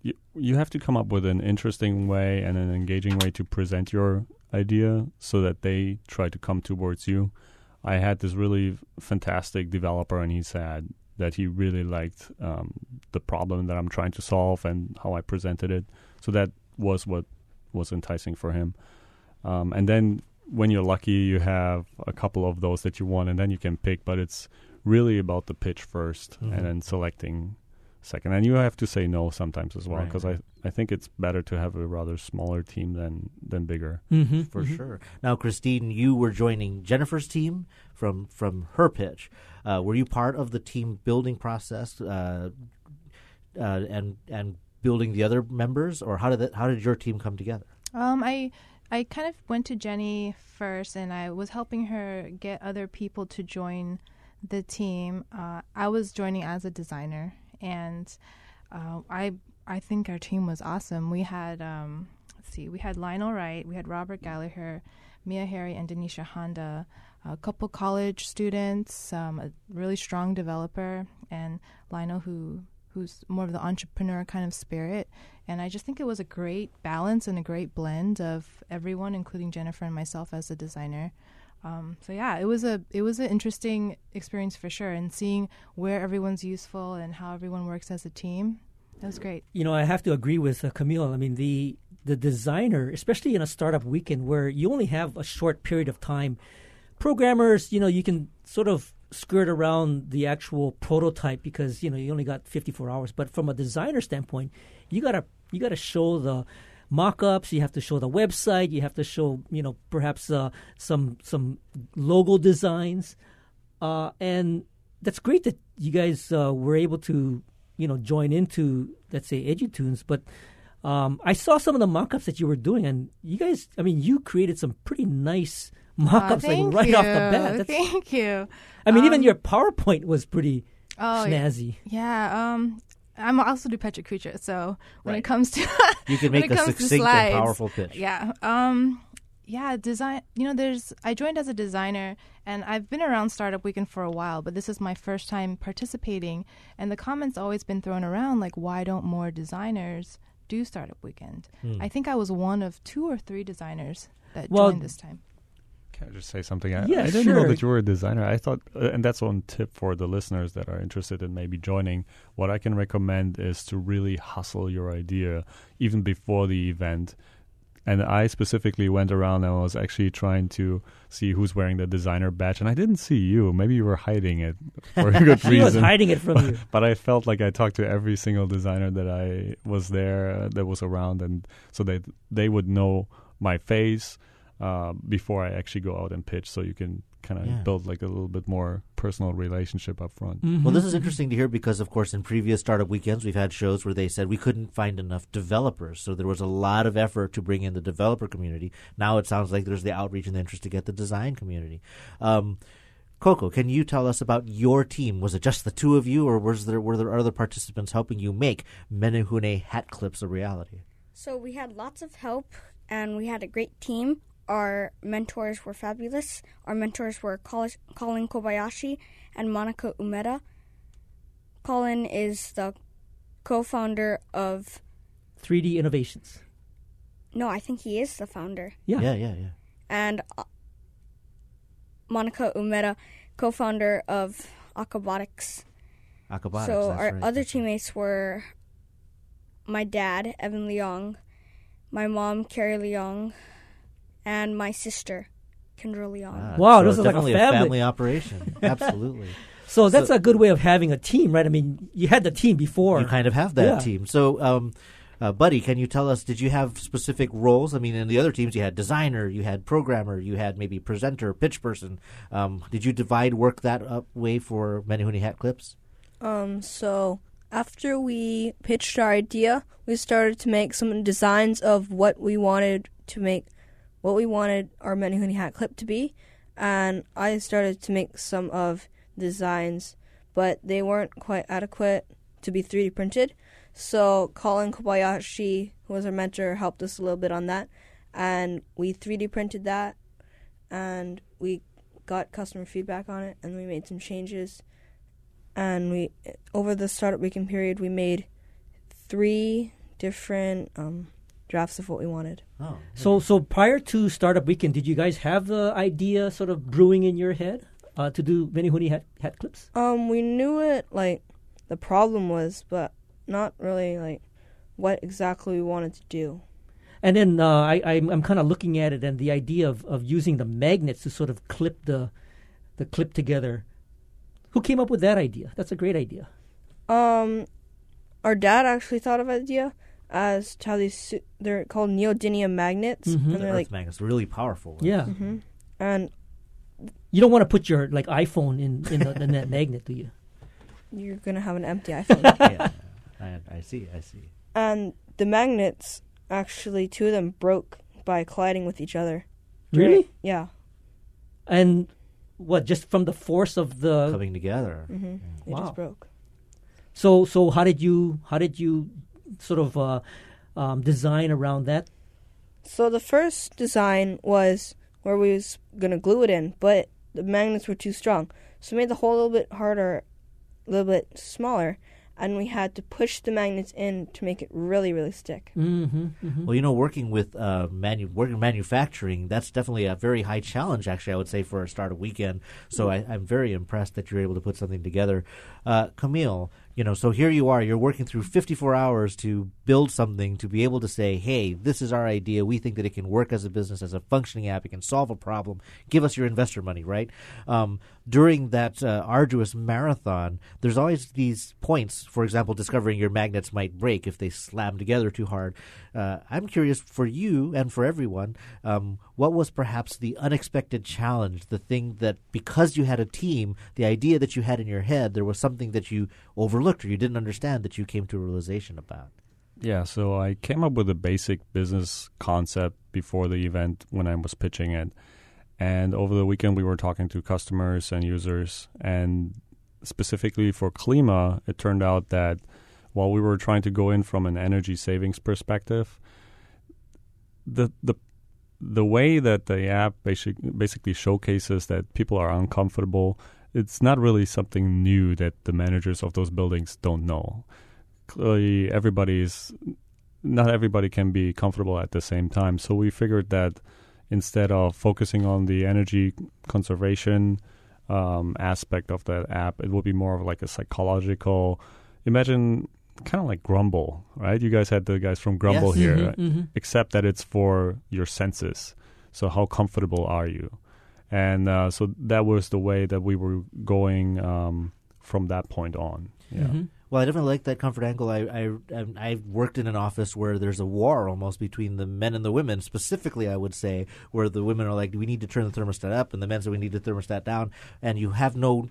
you, you have to come up with an interesting way and an engaging way to present your idea so that they try to come towards you. I had this really fantastic developer, and he said that he really liked um, the problem that I'm trying to solve and how I presented it. So that was what was enticing for him. Um, and then when you're lucky, you have a couple of those that you want, and then you can pick. But it's really about the pitch 1st Mhm. and then selecting second. And you have to say no sometimes as well because right. I, I think it's better to have a rather smaller team than than bigger. Mm-hmm, For sure. Now, Christine, you were joining Jennifer's team from from her pitch. Uh, were you part of the team building process uh, uh, and and building the other members, or how did that, how did your team come together? Um, I I kind of went to Jenny first, and I was helping her get other people to join the team. Uh, I was joining as a designer, and uh, I I think our team was awesome. We had um, let's see, we had Lionel Wright, we had Robert Gallagher, Mia Harry, and Denisha Honda. A couple college students, um, a really strong developer, and Lionel who who's more of the entrepreneur kind of spirit. And I just think it was a great balance and a great blend of everyone, including Jennifer and myself as a designer. Um, so yeah, it was a it was an interesting experience for sure, and seeing where everyone's useful and how everyone works as a team. That was great. You know, I have to agree with uh, Camille. I mean, the the designer, especially in a startup weekend where you only have a short period of time, programmers, you know, you can sort of skirt around the actual prototype because you know you only got 54 hours. But from a designer standpoint, you gotta you gotta show the mock-ups you have to show the website you have to show you know perhaps uh, some some logo designs uh, and that's great that you guys uh, were able to you know join into let's say edutunes but um, i saw some of the mock-ups that you were doing and you guys i mean you created some pretty nice mock-ups like right off the you. bat That's- Thank you. i mean even Um, your powerpoint was pretty Oh, snazzy Yeah. Um, I'm also do Pecha Kucha, so when Right. it comes to [LAUGHS] You can make a succinct and powerful pitch. Yeah. Um, yeah. Design. You know, there's. I joined as a designer, and I've been around Startup Weekend for a while, but this is my first time participating. And the comments always been thrown around like, why don't more designers do Startup Weekend? Hmm. I think I was one of two or three designers that Well, joined this time. Can I just say something? I, Yeah, I didn't know that you were a designer. I thought, uh, and that's one tip for the listeners that are interested in maybe joining. What I can recommend is to really hustle your idea even before the event. And I specifically went around and was actually trying to see who's wearing the designer badge, and I didn't see you. Maybe you were hiding it [LAUGHS] for a good reason. was hiding it from but, [LAUGHS] you. But I felt like I talked to every single designer that I was there, uh, that was around, and so that they would know my face uh, before I actually go out and pitch. So you can kind of Yeah. build like a little bit more personal relationship up front. Mm-hmm. Well, this is interesting to hear because, of course, in previous startup weekends, we've had shows where they said we couldn't find enough developers. So there was a lot of effort to bring in the developer community. Now it sounds like there's the outreach and the interest to get the design community. Um, Coco, can you tell us about your team? Was it just the two of you, or was there were there other participants helping you make Menehune hat clips a reality? So we had lots of help and we had a great team. Our mentors were fabulous. Our mentors were Colin Kobayashi and Monica Umeda. Colin is the co-founder of 3d innovations no, I think he is the founder. yeah yeah, yeah. yeah. And uh, Monica Umeda, co-founder of Aquabatics. Aquabatics, so that's our right, other that's right. teammates were my dad, Evan Leong, my mom, Carrie Leong, and my sister, Kendra Leong. Ah, Wow, so this is like a definitely family. operation. [LAUGHS] Absolutely. so that's So- a good way of having a team right i mean you had the team before You kind of have that Yeah. team. So, um, uh, Buddy, can you tell us? Did you have specific roles? I mean, in the other teams, you had designer, you had programmer, you had maybe presenter, pitch person. Um, did you divide work that up way for Menehune Hat Clips? Um, so after we pitched our idea, we started to make some designs of what we wanted to make, what we wanted our Menehune hat clip to be, and I started to make some of designs, but they weren't quite adequate to be 3D printed. So Colin Kobayashi, who was our mentor, helped us a little bit on that, and we 3D printed that, and we got customer feedback on it, and we made some changes and we over the startup weekend period we made three different um, drafts of what we wanted. Oh, so so prior to startup weekend did you guys have the idea sort of brewing in your head uh, to do Menehune hat, hat clips Um, we knew it like the problem was, but not really like what exactly we wanted to do. And then uh, I, I'm, I'm kind of looking at it and the idea of, of using the magnets to sort of clip the the clip together. Who came up with that idea? That's a great idea. Um, our dad actually thought of idea as to how these su- they're called neodymium magnets, Mhm. and the they're Earth like magnets, really powerful. ones. Yeah. hmm and You don't want to put your like iPhone in in, the, in that magnet, do you? you're gonna have an empty iPhone. [LAUGHS] yeah. I, I see. I see. and the magnets actually two of them broke by colliding with each other. Really? Yeah. And what? Just from the force of the Coming together. hmm They Wow. just broke. So so how did you how did you sort of uh, um, design around that? So the first design was where we was gonna glue it in, but the magnets were too strong. So we made the hole a little bit harder, a little bit smaller, and we had to push the magnets in to make it really, really stick. Mm-hmm, mm-hmm. Well, you know, working with uh, manu- working manufacturing, that's definitely a very high challenge. Actually, I would say for a start of weekend. So I, I'm very impressed that you're able to put something together. Uh, Camille, You know, so here you are, you're working through 54 hours to build something to be able to say, hey, this is our idea. We think that it can work as a business, as a functioning app. It can solve a problem. Give us your investor money, right? Um, during that uh, arduous marathon, there's always these points, for example, discovering your magnets might break if they slam together too hard. Uh, I'm curious for you and for everyone, um, what was perhaps the unexpected challenge, the thing that because you had a team, the idea that you had in your head, there was something that you overlooked or you didn't understand that you came to a realization about? Yeah, so I came up with a basic business concept before the event when I was pitching it. And over the weekend, we were talking to customers and users. And specifically for Klima, it turned out that while we were trying to go in from an energy savings perspective, the the the way that the app basic, basically showcases that people are uncomfortable, it's not really something new that the managers of those buildings don't know. Clearly, everybody's not everybody can be comfortable at the same time. So we figured that instead of focusing on the energy conservation um, aspect of that app, it would be more of like a psychological. Imagine kind of like Grumble, right? You guys had the guys from Grumble Yes. here, Mhm, mhm. except that it's for your senses. So how comfortable are you? And uh, so that was the way that we were going um, from that point on. Yeah. Mhm. Well, I definitely like that comfort angle. I I um, I've worked in an office where there's a war almost between the men and the women. Specifically, I would say where the women are like, "We need to turn the thermostat up," and the men say, "We need the thermostat down," and you have no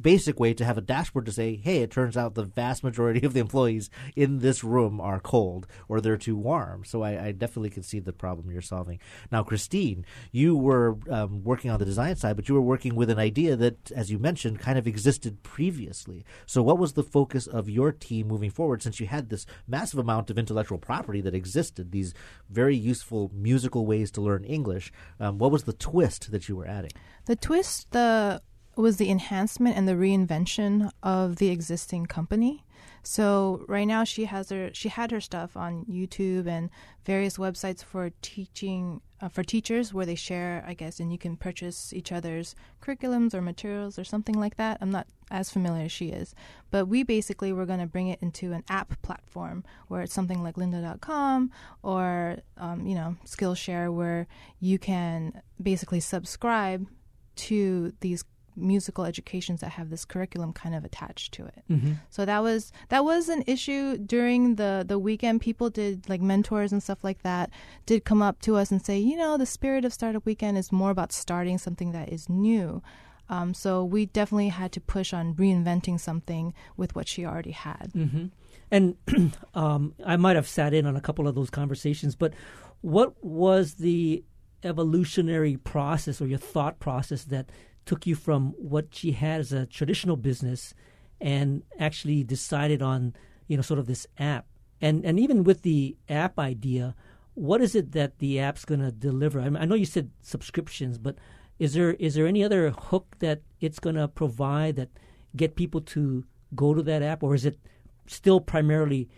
basic way to have a dashboard to say, hey, it turns out the vast majority of the employees in this room are cold or they're too warm. So I, I definitely can see the problem you're solving. Now, Christine, you were um, working on the design side, but you were working with an idea that, as you mentioned, kind of existed previously. So what was the focus of your team moving forward since you had this massive amount of intellectual property that existed, these very useful musical ways to learn English? Um, what was the twist that you were adding? The twist the was the enhancement and the reinvention of the existing company. So right now she has her she had her stuff on YouTube and various websites for teaching uh, for teachers where they share I guess and you can purchase each other's curriculums or materials or something like that. I'm not as familiar as she is, but we basically were going to bring it into an app platform where it's something like lynda.com or um, you know Skillshare where you can basically subscribe to these musical educations that have this curriculum kind of attached to it. Mm-hmm. So that was that was an issue during the the weekend. People did like mentors and stuff like that did come up to us and say, you know, the spirit of Startup Weekend is more about starting something that is new. Um, so we definitely had to push on reinventing something with what she already had. hmm And [CLEARS THROAT] um, I might have sat in on a couple of those conversations, but what was the evolutionary process or your thought process that took you from what she had as a traditional business and actually decided on, you know, sort of this app? And and even with the app idea, what is it that the app's going to deliver? I, mean, I know you said subscriptions, but is there is there any other hook that it's going to provide that get people to go to that app, or is it still primarily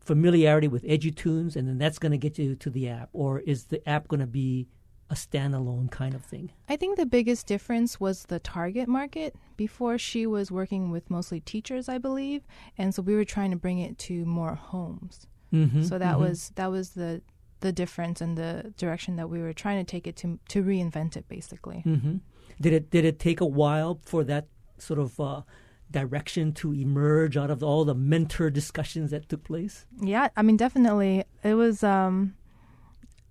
familiarity with EduTunes, and then that's going to get you to the app, or is the app going to be a standalone kind of thing? I think the biggest difference was the target market. Before she was working with mostly teachers, I believe, and so we were trying to bring it to more homes. Mm-hmm, So that was that was the the difference and the direction that we were trying to take it to to reinvent it basically. hmm Did it did it take a while for that sort of uh, direction to emerge out of all the mentor discussions that took place? Yeah, I mean definitely it was um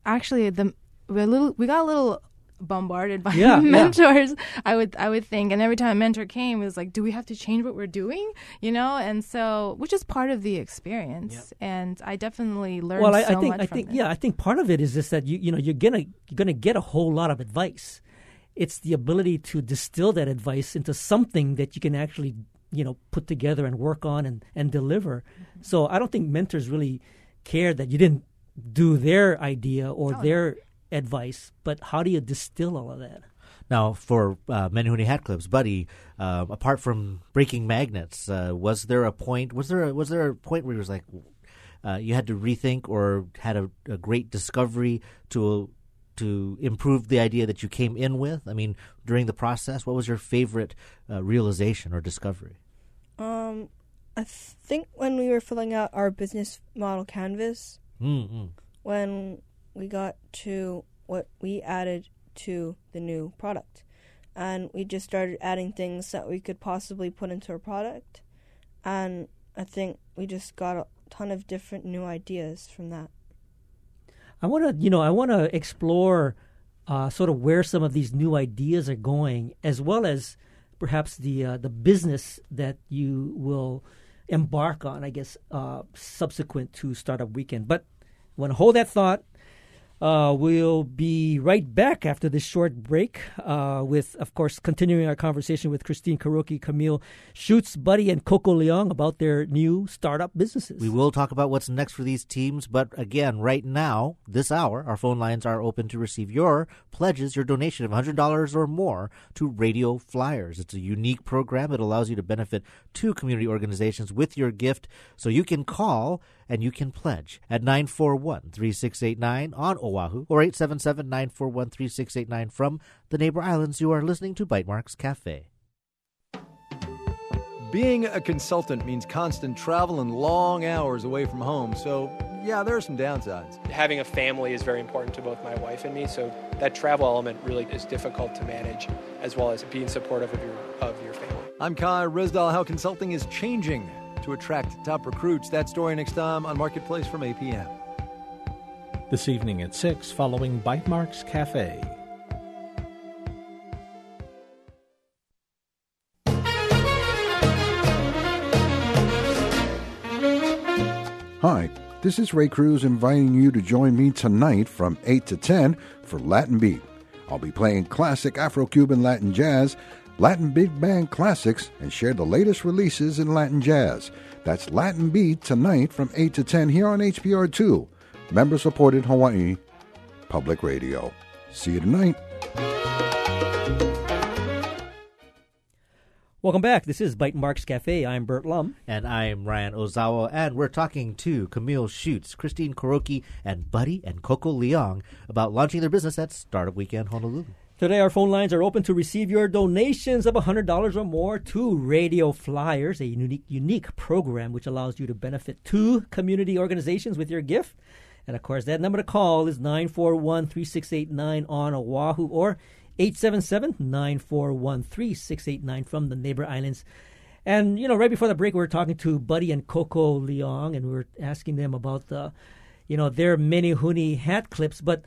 actually the we a little we got a little bombarded by Yeah, [LAUGHS] yeah. mentors i would i would think and every time a mentor came it was like do we have to change what we're doing you know and so which is part of the experience and i definitely learned well, I, so I think I think it. yeah, I think part of it is just that you you know you're gonna you're gonna get a whole lot of advice. It's the ability to distill that advice into something that you can actually you know put together and work on and and deliver. Mm-hmm. So I don't think mentors really care that you didn't do their idea or Oh, their advice, but how do you distill all of that? Now, for uh, Menehune Hat Clips, Buddy, uh, apart from breaking magnets, uh, was there a point? Was there a, was there a point where it was like uh, you had to rethink or had a, a great discovery to to improve the idea that you came in with? I mean, during the process, what was your favorite uh, realization or discovery? Um, I think when we were filling out our business model canvas, Mm-hmm. when we got to what we added to the new product. And we just started adding things that we could possibly put into our product. And I think we just got a ton of different new ideas from that. I want to, you know, I want to explore uh, sort of where some of these new ideas are going, as well as perhaps the uh, the business that you will embark on. I guess uh, subsequent to Startup Weekend. But I want to hold that thought. Uh, we'll be right back after this short break uh, with, of course, continuing our conversation with Christine Kuroki, Camille Schutz, Buddy, and Coco Leong about their new startup businesses. We will talk about what's next for these teams, but again, right now, this hour, our phone lines are open to receive your pledges, your donation of $100 or more to Radio Flyers. It's a unique program. It allows you to benefit two community organizations with your gift, so you can call and you can pledge at 941 3689 on Oahu or 877 941 3689 from the neighbor islands. You are listening to Bytemarks Cafe. Being a consultant means constant travel and long hours away from home, so yeah, there are some downsides. Having a family is very important to both my wife and me, so that travel element really is difficult to manage, as well as being supportive of your, of your family. I'm Kai Ryssdal. How consulting is changing to attract top recruits. That story next time on Marketplace from APM. This evening at 6 following Bytemarks Cafe. Hi, this is Ray Cruz inviting you to join me tonight from 8 to 10 for Latin Beat. I'll be playing classic Afro Cuban Latin jazz, Latin big band classics, and share the latest releases in Latin jazz. That's Latin Beat tonight from 8 to 10 here on HPR2, member supported Hawaii Public Radio. See you tonight. Welcome back. This is Bytemarks Cafe. I'm Bert Lum. And I'm Ryan Ozawa, and we're talking to Camille Schutz, Christine Kuroki, and Buddy and Coco Leong about launching their business at Startup Weekend Honolulu. Today, our phone lines are open to receive your donations of $100 or more to Radio Flyers, a unique, unique program which allows you to benefit two community organizations with your gift. And of course, that number to call is 941 3689 on Oahu or 877 941 3689 from the neighbor islands. And, you know, right before the break, we were talking to Buddy and Coco Leong, and we were asking them about the, you know, their Menehune hat clips. But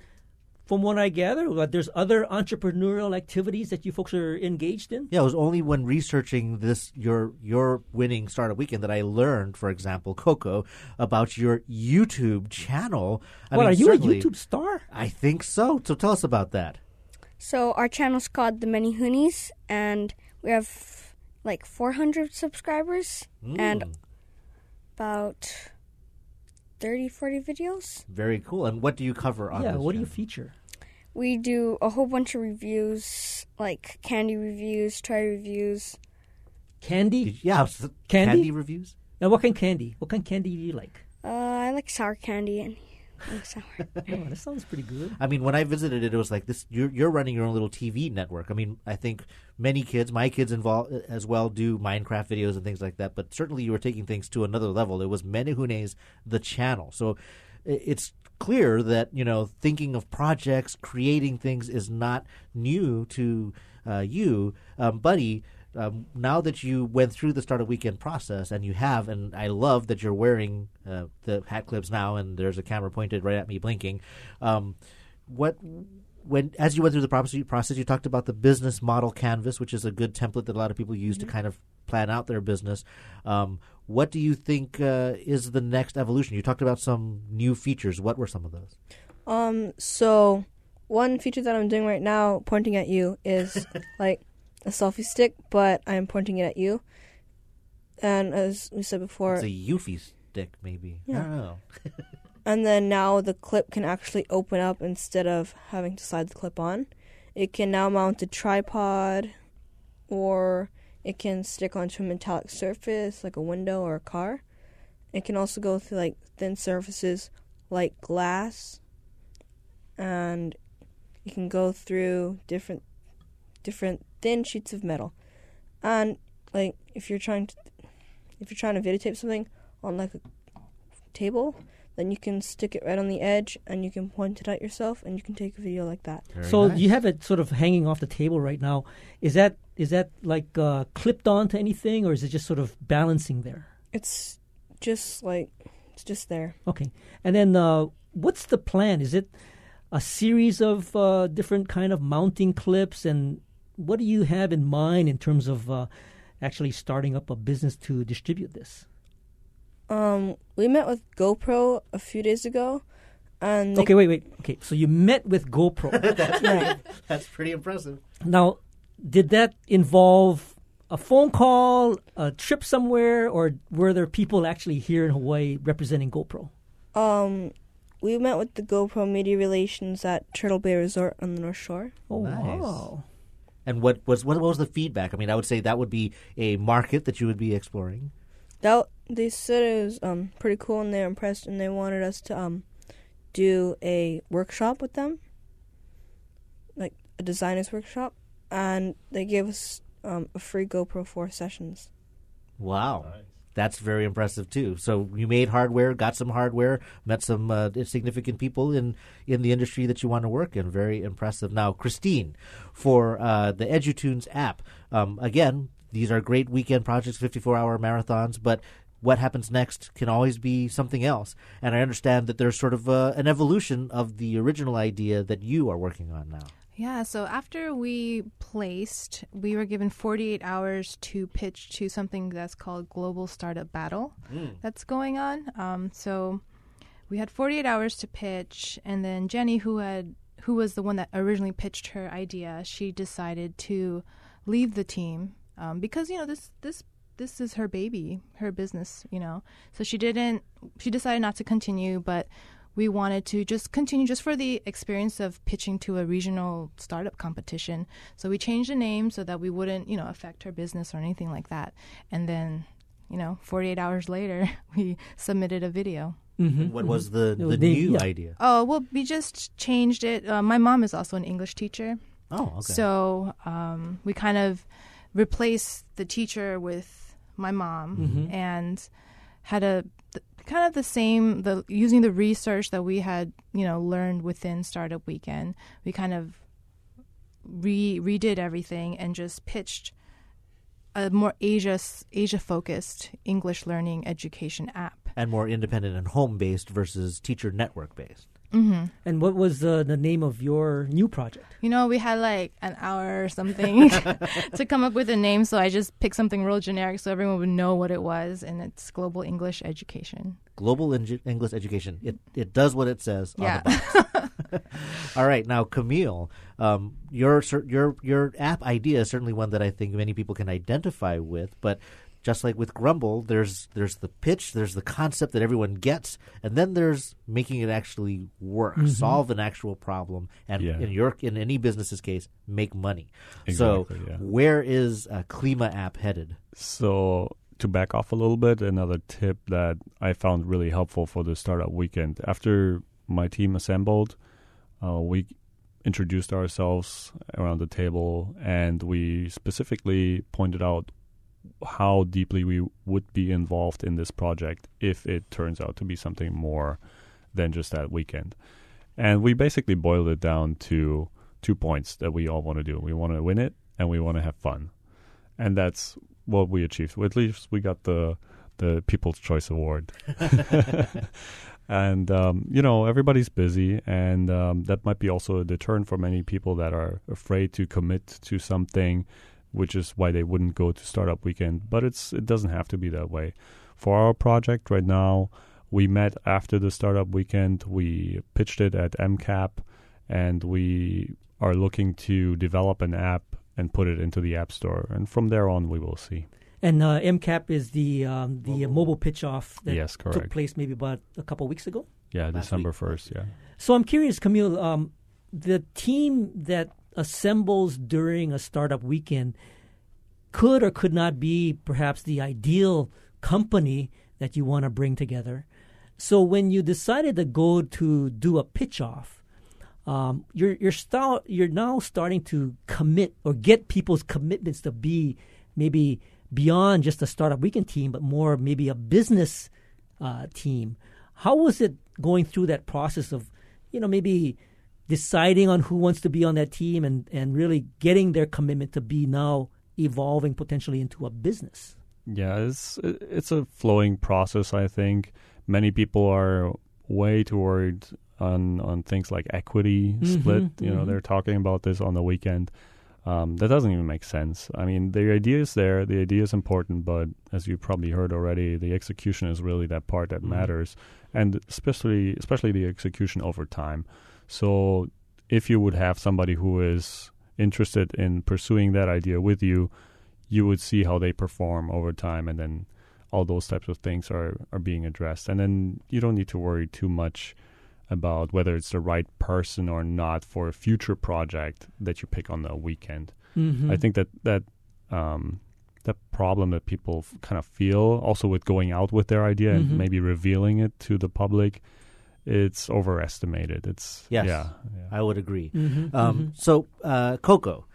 from what I gather, there's other entrepreneurial activities that you folks are engaged in. Yeah, it was only when researching this your your winning startup weekend that I learned, for example, Coco, about your YouTube channel. I what mean, are you a YouTube star? I think so. So tell us about that. So our channel's called The Many Hoonies, and we have like 400 subscribers and Mm. about 30, 40 videos. Very cool. And what do you cover on yeah, this what do you feature? We do a whole bunch of reviews, like candy reviews, toy reviews. Candy? Yeah, s- Candy? candy reviews. Now, what kind of candy? What kind of candy do you like? Uh, I like sour candy and, and sour. [LAUGHS] Oh, that sounds pretty good. I mean, when I visited it, it was like this. You're you're running your own little TV network. I mean, I think many kids, my kids involved as well, do Minecraft videos and things like that. But certainly, you were taking things to another level. It was Menehunes, the channel. So it's clear that you know thinking of projects, creating things is not new to uh, you, um, buddy. Um, now that you went through the start startup weekend process and you have, and I love that you're wearing uh, the hat clips now, and there's a camera pointed right at me blinking. Um, what when as you went through the process, process, you talked about the business model canvas, which is a good template that a lot of people use to kind of plan out their business. Um, what do you think uh, is the next evolution? You talked about some new features. What were some of those? Um, so one feature that I'm doing right now, pointing at you, is [LAUGHS] like a selfie stick, but I'm pointing it at you. And as we said before, It's a Eufy stick, maybe. I Yeah. don't know. [LAUGHS] [LAUGHS] and then now the clip can actually open up instead of having to slide the clip on. It can now mount a tripod, or it can stick onto a metallic surface like a window or a car. It can also go through like thin surfaces like glass, and you can go through different different thin sheets of metal. And like if you're trying to if you're trying to videotape something on like a table, then you can stick it right on the edge and you can point it at yourself and you can take a video like that. so you have it sort of hanging off the table right now. Is that is that like uh, clipped on to anything, or is it just sort of balancing there? It's just like it's just there. Okay, and then uh, what's the plan? Is it a series of uh, different kind of mounting clips, and what do you have in mind in terms of uh, actually starting up a business to distribute this? Um, we met with GoPro a few days ago, and Okay, wait, wait. Okay, so you met with GoPro. [LAUGHS] that's, Right. that's pretty impressive. Now, did that involve a phone call, a trip somewhere, or were there people actually here in Hawaii representing GoPro? Um, we met with the GoPro Media Relations at Turtle Bay Resort on the North Shore. Oh, Nice. wow. And what was what was the feedback? I mean, I would say that would be a market that you would be exploring. That they said it was um pretty cool and they were impressed and they wanted us to um do a workshop with them, like a designer's workshop, and they gave us um a free GoPro four sessions. Wow. That's very impressive too. So you made hardware, got some hardware, met some uh, significant people in, in the industry that you want to work in. Very impressive. Now, Christine, for uh, the EduTunes app, um, again, these are great weekend projects, 54 hour marathons, but what happens next can always be something else. And I understand that there's sort of uh, an evolution of the original idea that you are working on now. Yeah, so after we placed, we were given 48 hours to pitch to something that's called Global Startup Battle Mm. that's going on. Um, so we had 48 hours to pitch, and then Jenny, who had who was the one that originally pitched her idea, she decided to leave the team um, because you know this this this is her baby, her business, you know. So she didn't. She decided not to continue, but we wanted to just continue just for the experience of pitching to a regional startup competition. So we changed the name so that we wouldn't, you know, affect her business or anything like that. And then, you know, 48 hours later, [LAUGHS] we submitted a video. Mm-hmm, What was the, No, the they- new yeah. idea? Oh, well, we just changed it. Uh, my mom is also an English teacher. Oh, okay. So um, we kind of replaced the teacher with my mom Mhm. and had a th- kind of the same the using the research that we had you know learned within startup weekend we kind of re redid everything and just pitched a more asia asia focused english learning education app And more independent and home based versus teacher network based. Mm-hmm. And what was uh, the name of your new project? You know, we had like an hour or something [LAUGHS] to come up with a name, so I just picked something real generic so everyone would know what it was, and it's Global English Education. Global Eng- English Education. It it does what it says on Yeah. the box. [LAUGHS] All right, now Camille, um, your your your app idea is certainly one that I think many people can identify with, but. Just like with Grumble, there's there's the pitch, there's the concept that everyone gets, and then there's making it actually work, Mhm. solve an actual problem, and Yeah. in your in any business's case, make money. Exactly, so, yeah. where is uh, Klima app headed? So to back off a little bit, another tip that I found really helpful for the startup weekend. After my team assembled, uh, we introduced ourselves around the table, and we specifically pointed out how deeply we would be involved in this project if it turns out to be something more than just that weekend. And we basically boiled it down to two points that we all want to do. We want to win it and we want to have fun. And that's what we achieved. Well, at least we got the the People's Choice Award. [LAUGHS] and um, you know everybody's busy, and um, that might be also a deterrent for many people that are afraid to commit to something, which is why they wouldn't go to startup weekend. But it's it doesn't have to be that way. For our project right now, we met after the startup weekend. We pitched it at MCAP, and we are looking to develop an app and put it into the app store. And from there on, we will see. And uh, MCAP is the um, the mobile, mobile pitch off that Yes, took place maybe about a couple weeks ago. Yeah, Last December first. Yeah. So I'm curious, Camille, um, the team that assembles during a startup weekend could or could not be perhaps the ideal company that you want to bring together. So when you decided to go to do a pitch off, um, you're you're you're now starting to commit or get people's commitments to be maybe beyond just a startup weekend team, but more maybe a business uh, team. How was it going through that process of, you know, maybe deciding on who wants to be on that team and, and really getting their commitment to be now evolving potentially into a business? Yeah, it's it's a flowing process. I think many people are way too worried on on things like equity Mm-hmm, split. You know, mhm. they're talking about this on the weekend. Um, that doesn't even make sense. I mean, the idea is there, the idea is important, but as you probably heard already, the execution is really that part that Mhm. matters, and especially especially the execution over time. So, if you would have somebody who is interested in pursuing that idea with you, you would see how they perform over time, and then all those types of things are are being addressed, and then you don't need to worry too much about whether it's the right person or not for a future project that you pick on the weekend. Mhm. I think that that um, that problem that people f- kind of feel also with going out with their idea Mhm. and maybe revealing it to the public, it's overestimated. It's Yes, yeah, I would agree. Mhm, Um, mhm. So, uh, Coco,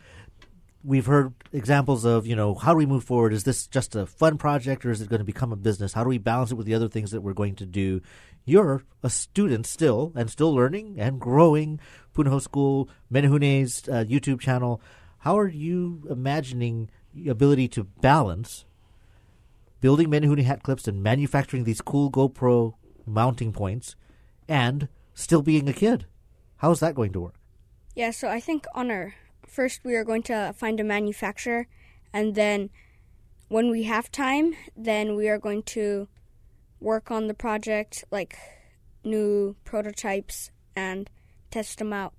we've heard examples of you know how do we move forward? Is this just a fun project or is it going to become a business? How do we balance it with the other things that we're going to do? You're a student still and still learning and growing. Punahou School, Menehune's uh, YouTube channel. How are you imagining the ability to balance building Menehune hat clips and manufacturing these cool GoPro mounting points and still being a kid? How is that going to work? Yeah, so I think on our first we are going to find a manufacturer, and then when we have time, then we are going to work on the project, like new prototypes, and test them out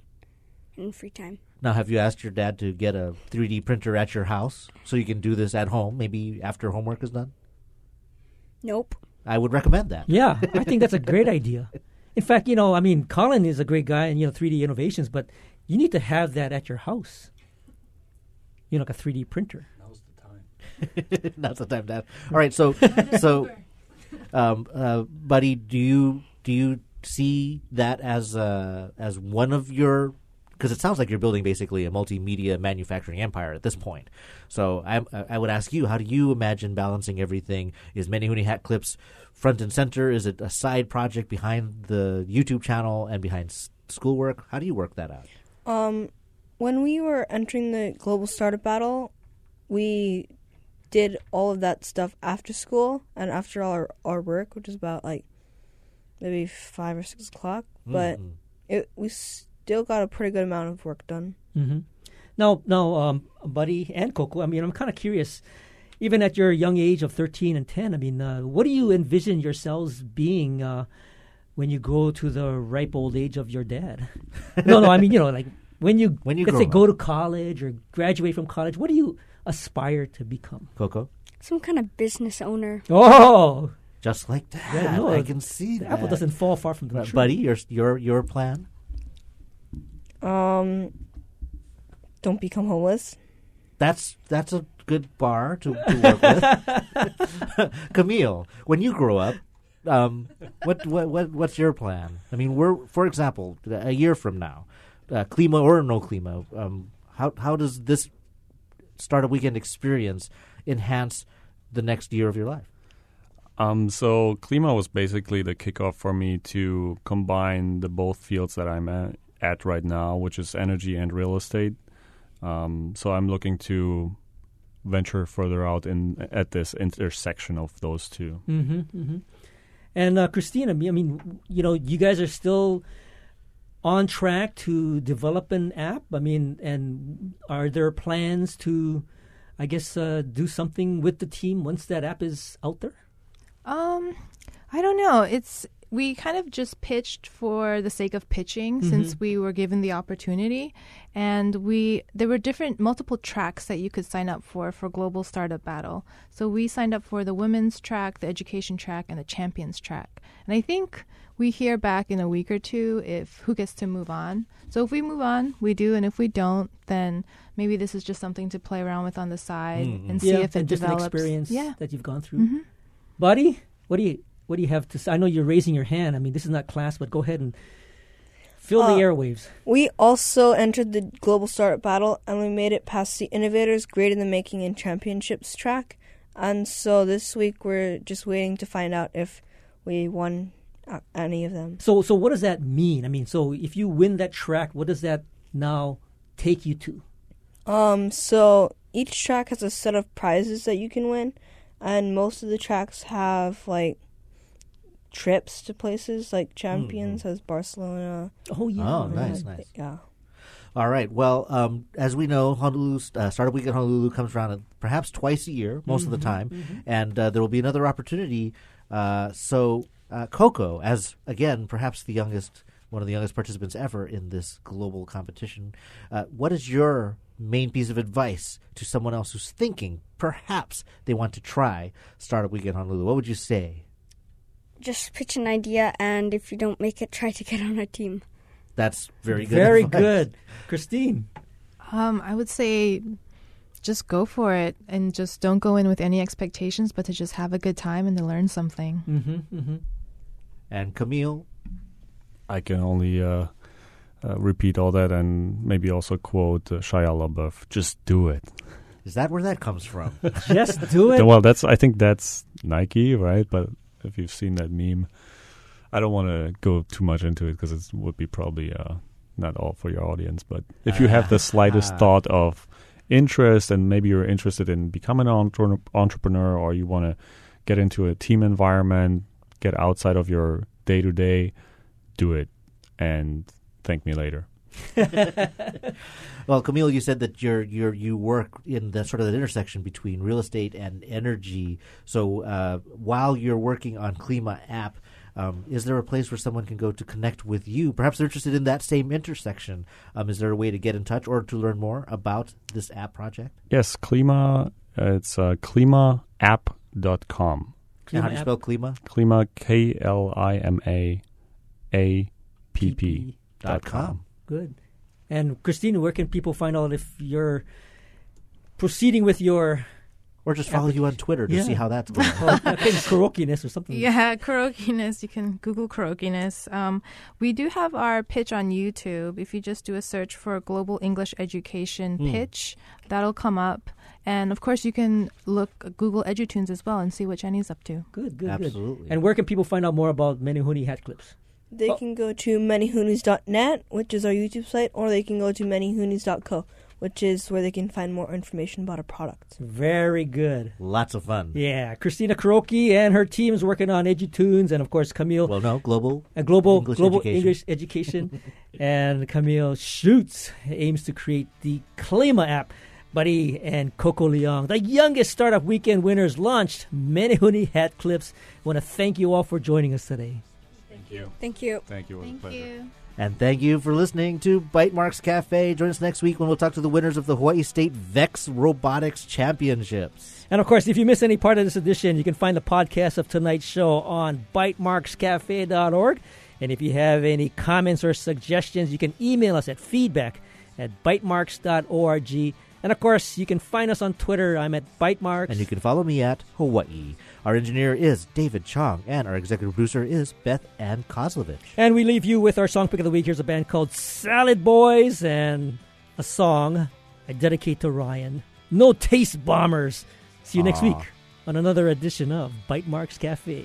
in free time. Now, have you asked your dad to get a 3D printer at your house so you can do this at home, maybe after homework is done? Nope. I would recommend that. Yeah, I think that's a great idea. [LAUGHS] In fact, you know, I mean, Colin is a great guy and you know 3D innovations, but you need to have that at your house. You know, like a 3D printer. Now's the time, [LAUGHS] Now's the time, Dad. All right, so [LAUGHS] so, um, uh, buddy, do you do you see that as uh, as one of your? Because it sounds like you're building basically a multimedia manufacturing empire at this point. So I I would ask you, how do you imagine balancing everything? Is Menehune Hat Clips front and center? Is it a side project behind the YouTube channel and behind s- schoolwork? How do you work that out? Um, when we were entering the global startup battle, we did all of that stuff after school and after our our work, which is about like maybe five or six o'clock. But Mhm. it we still got a pretty good amount of work done. hmm Now, now, um, Buddy and Coco. I mean, I'm kind of curious. Even at your young age of 13 and 10, I mean, uh, what do you envision yourselves being uh, when you go to the ripe old age of your dad? [LAUGHS] no, no, I mean, you know, like when you When you let's say up. go to college or graduate from college, what do you aspire to become? Coco, Some kind of business owner. Oh, just like that. Yeah, no, I can see the that. apple doesn't fall far from the tree. buddy, your your your plan? Um, don't become homeless. That's that's a good bar to, to work with. [LAUGHS] Camille, when you grow up, um, what, what what what's your plan? I mean, we're for example, a year from now, uh, Klima or no Klima, um, how how does this startup weekend experience enhance the next year of your life? Um, so Klima was basically the kickoff for me to combine the both fields that I'm at, at right now, which is energy and real estate. Um, so I'm looking to venture further out in at this intersection of those 2 Mm-hmm, hmm And uh, Christina, I mean- I mean, you know, you guys are still on track to develop an app. I mean, and are there plans to, I guess, uh, do something with the team once that app is out there? Um, I don't know. It's we kind of just pitched for the sake of pitching since Mhm. we were given the opportunity, and we there were different multiple tracks that you could sign up for for Global Startup Battle. So we signed up for the women's track, the education track, and the champions track. And I think we hear back in a week or two if who gets to move on. So if we move on, we do, and if we don't, then maybe this is just something to play around with on the side Mm-hmm. and see yeah, if it and just develops. an experience Yeah. that you've gone through. Mhm. Buddy, what do you what do you have to say? I know you're raising your hand. I mean, this is not class, but go ahead and fill Uh, the airwaves. We also entered the global startup battle and we made it past the innovators, great in the making, and championships track. And so this week we're just waiting to find out if we won uh, any of them. So, so what does that mean? I mean, so if you win that track, what does that now take you to? Um, so each track has a set of prizes that you can win, and most of the tracks have like trips to places. Like Champions has Barcelona. Oh yeah, Oh, nice, nice. Yeah. All right. Well, um, as we know, Honolulu uh, Startup Week in Honolulu comes around perhaps twice a year, most of the Mhm, time, mhm. and uh, there will be another opportunity. Uh, so, uh, Coco, as again, perhaps the youngest, one of the youngest participants ever in this global competition, uh, what is your main piece of advice to someone else who's thinking perhaps they want to try Startup Week in Honolulu? What would you say? Just pitch an idea, and if you don't make it, try to get [LAUGHS] on a team. That's very good. Very advice. [LAUGHS] good, Christine. Um, I would say just go for it and just don't go in with any expectations, but to just have a good time and to learn something. Mm-hmm, mm-hmm. And Camille, I can only uh, uh, repeat all that and maybe also quote uh, Shia LaBeouf, just do it. is that where that comes from? [LAUGHS] Just do it. well, that's I think that's Nike, right? But if you've seen that meme, I don't want to go too much into it because it would be probably uh, not all for your audience. But if you have the slightest thought of interest and maybe you're interested in becoming an entre- entrepreneur or you want to get into a team environment, get outside of your day to day, do it and thank me later. [LAUGHS] well, Camille, you said that you're you're you work in the sort of the intersection between real estate and energy. So uh, while you're working on Klima app, um, is there a place where someone can go to connect with you? Perhaps they're interested in that same intersection. Um, is there a way to get in touch or to learn more about this app project? Yes, Klima, uh, it's uh, klimaapp.com. And how do you spell Klima? Klima, K L I M A A P P dot com. Good. And Christina, where can people find out if you're proceeding with your or just follow you on Twitter to see how that's [LAUGHS] going. oh, I think karaoke-ness or something. Yeah, karaoke-ness. You can Google karaoke-ness. Um, we do have our pitch on YouTube. If you just do a search for Global English Education. Mm. pitch, that'll come up. And of course, you can look Google EduTunes as well and see what Jenny's up to. Good, good, Absolutely. good. And where can people find out more about Menehune hat clips? They can go to manyhoonies.net, which is our YouTube site, or they can go to manyhoonies.co, which is where they can find more information about our product. Very good. Lots of fun. Yeah, Christina Kuroki and her team is working on EduTunes, and of course Camille. Well, no, global a global English global education. English education, [LAUGHS] and Camille Schutz aims to create the Klima app. Buddy and Coco Leong, the youngest startup weekend winners, launched Menehune hat clips. I want to thank you all for joining us today. Thank you. Thank you. Thank you. It was a pleasure. And thank you for listening to Bytemarks Cafe. Join us next week when we'll talk to the winners of the Hawaii State Vex Robotics Championships. And of course, if you miss any part of this edition, you can find the podcast of tonight's show on bytemarkscafe.org. And if you have any comments or suggestions, you can email us at feedback at bytemarks.org. And of course, you can find us on Twitter. I'm at bytemarks. And you can follow me at Hawaii. Our engineer is David Chong, and our executive producer is Beth Ann Kozlovich. And we leave you with our song pick of the week. Here's a band called Salad Boys and a song I dedicate to Ryan. No Taste Bombers. See you next week on another edition of Bytemarks Cafe.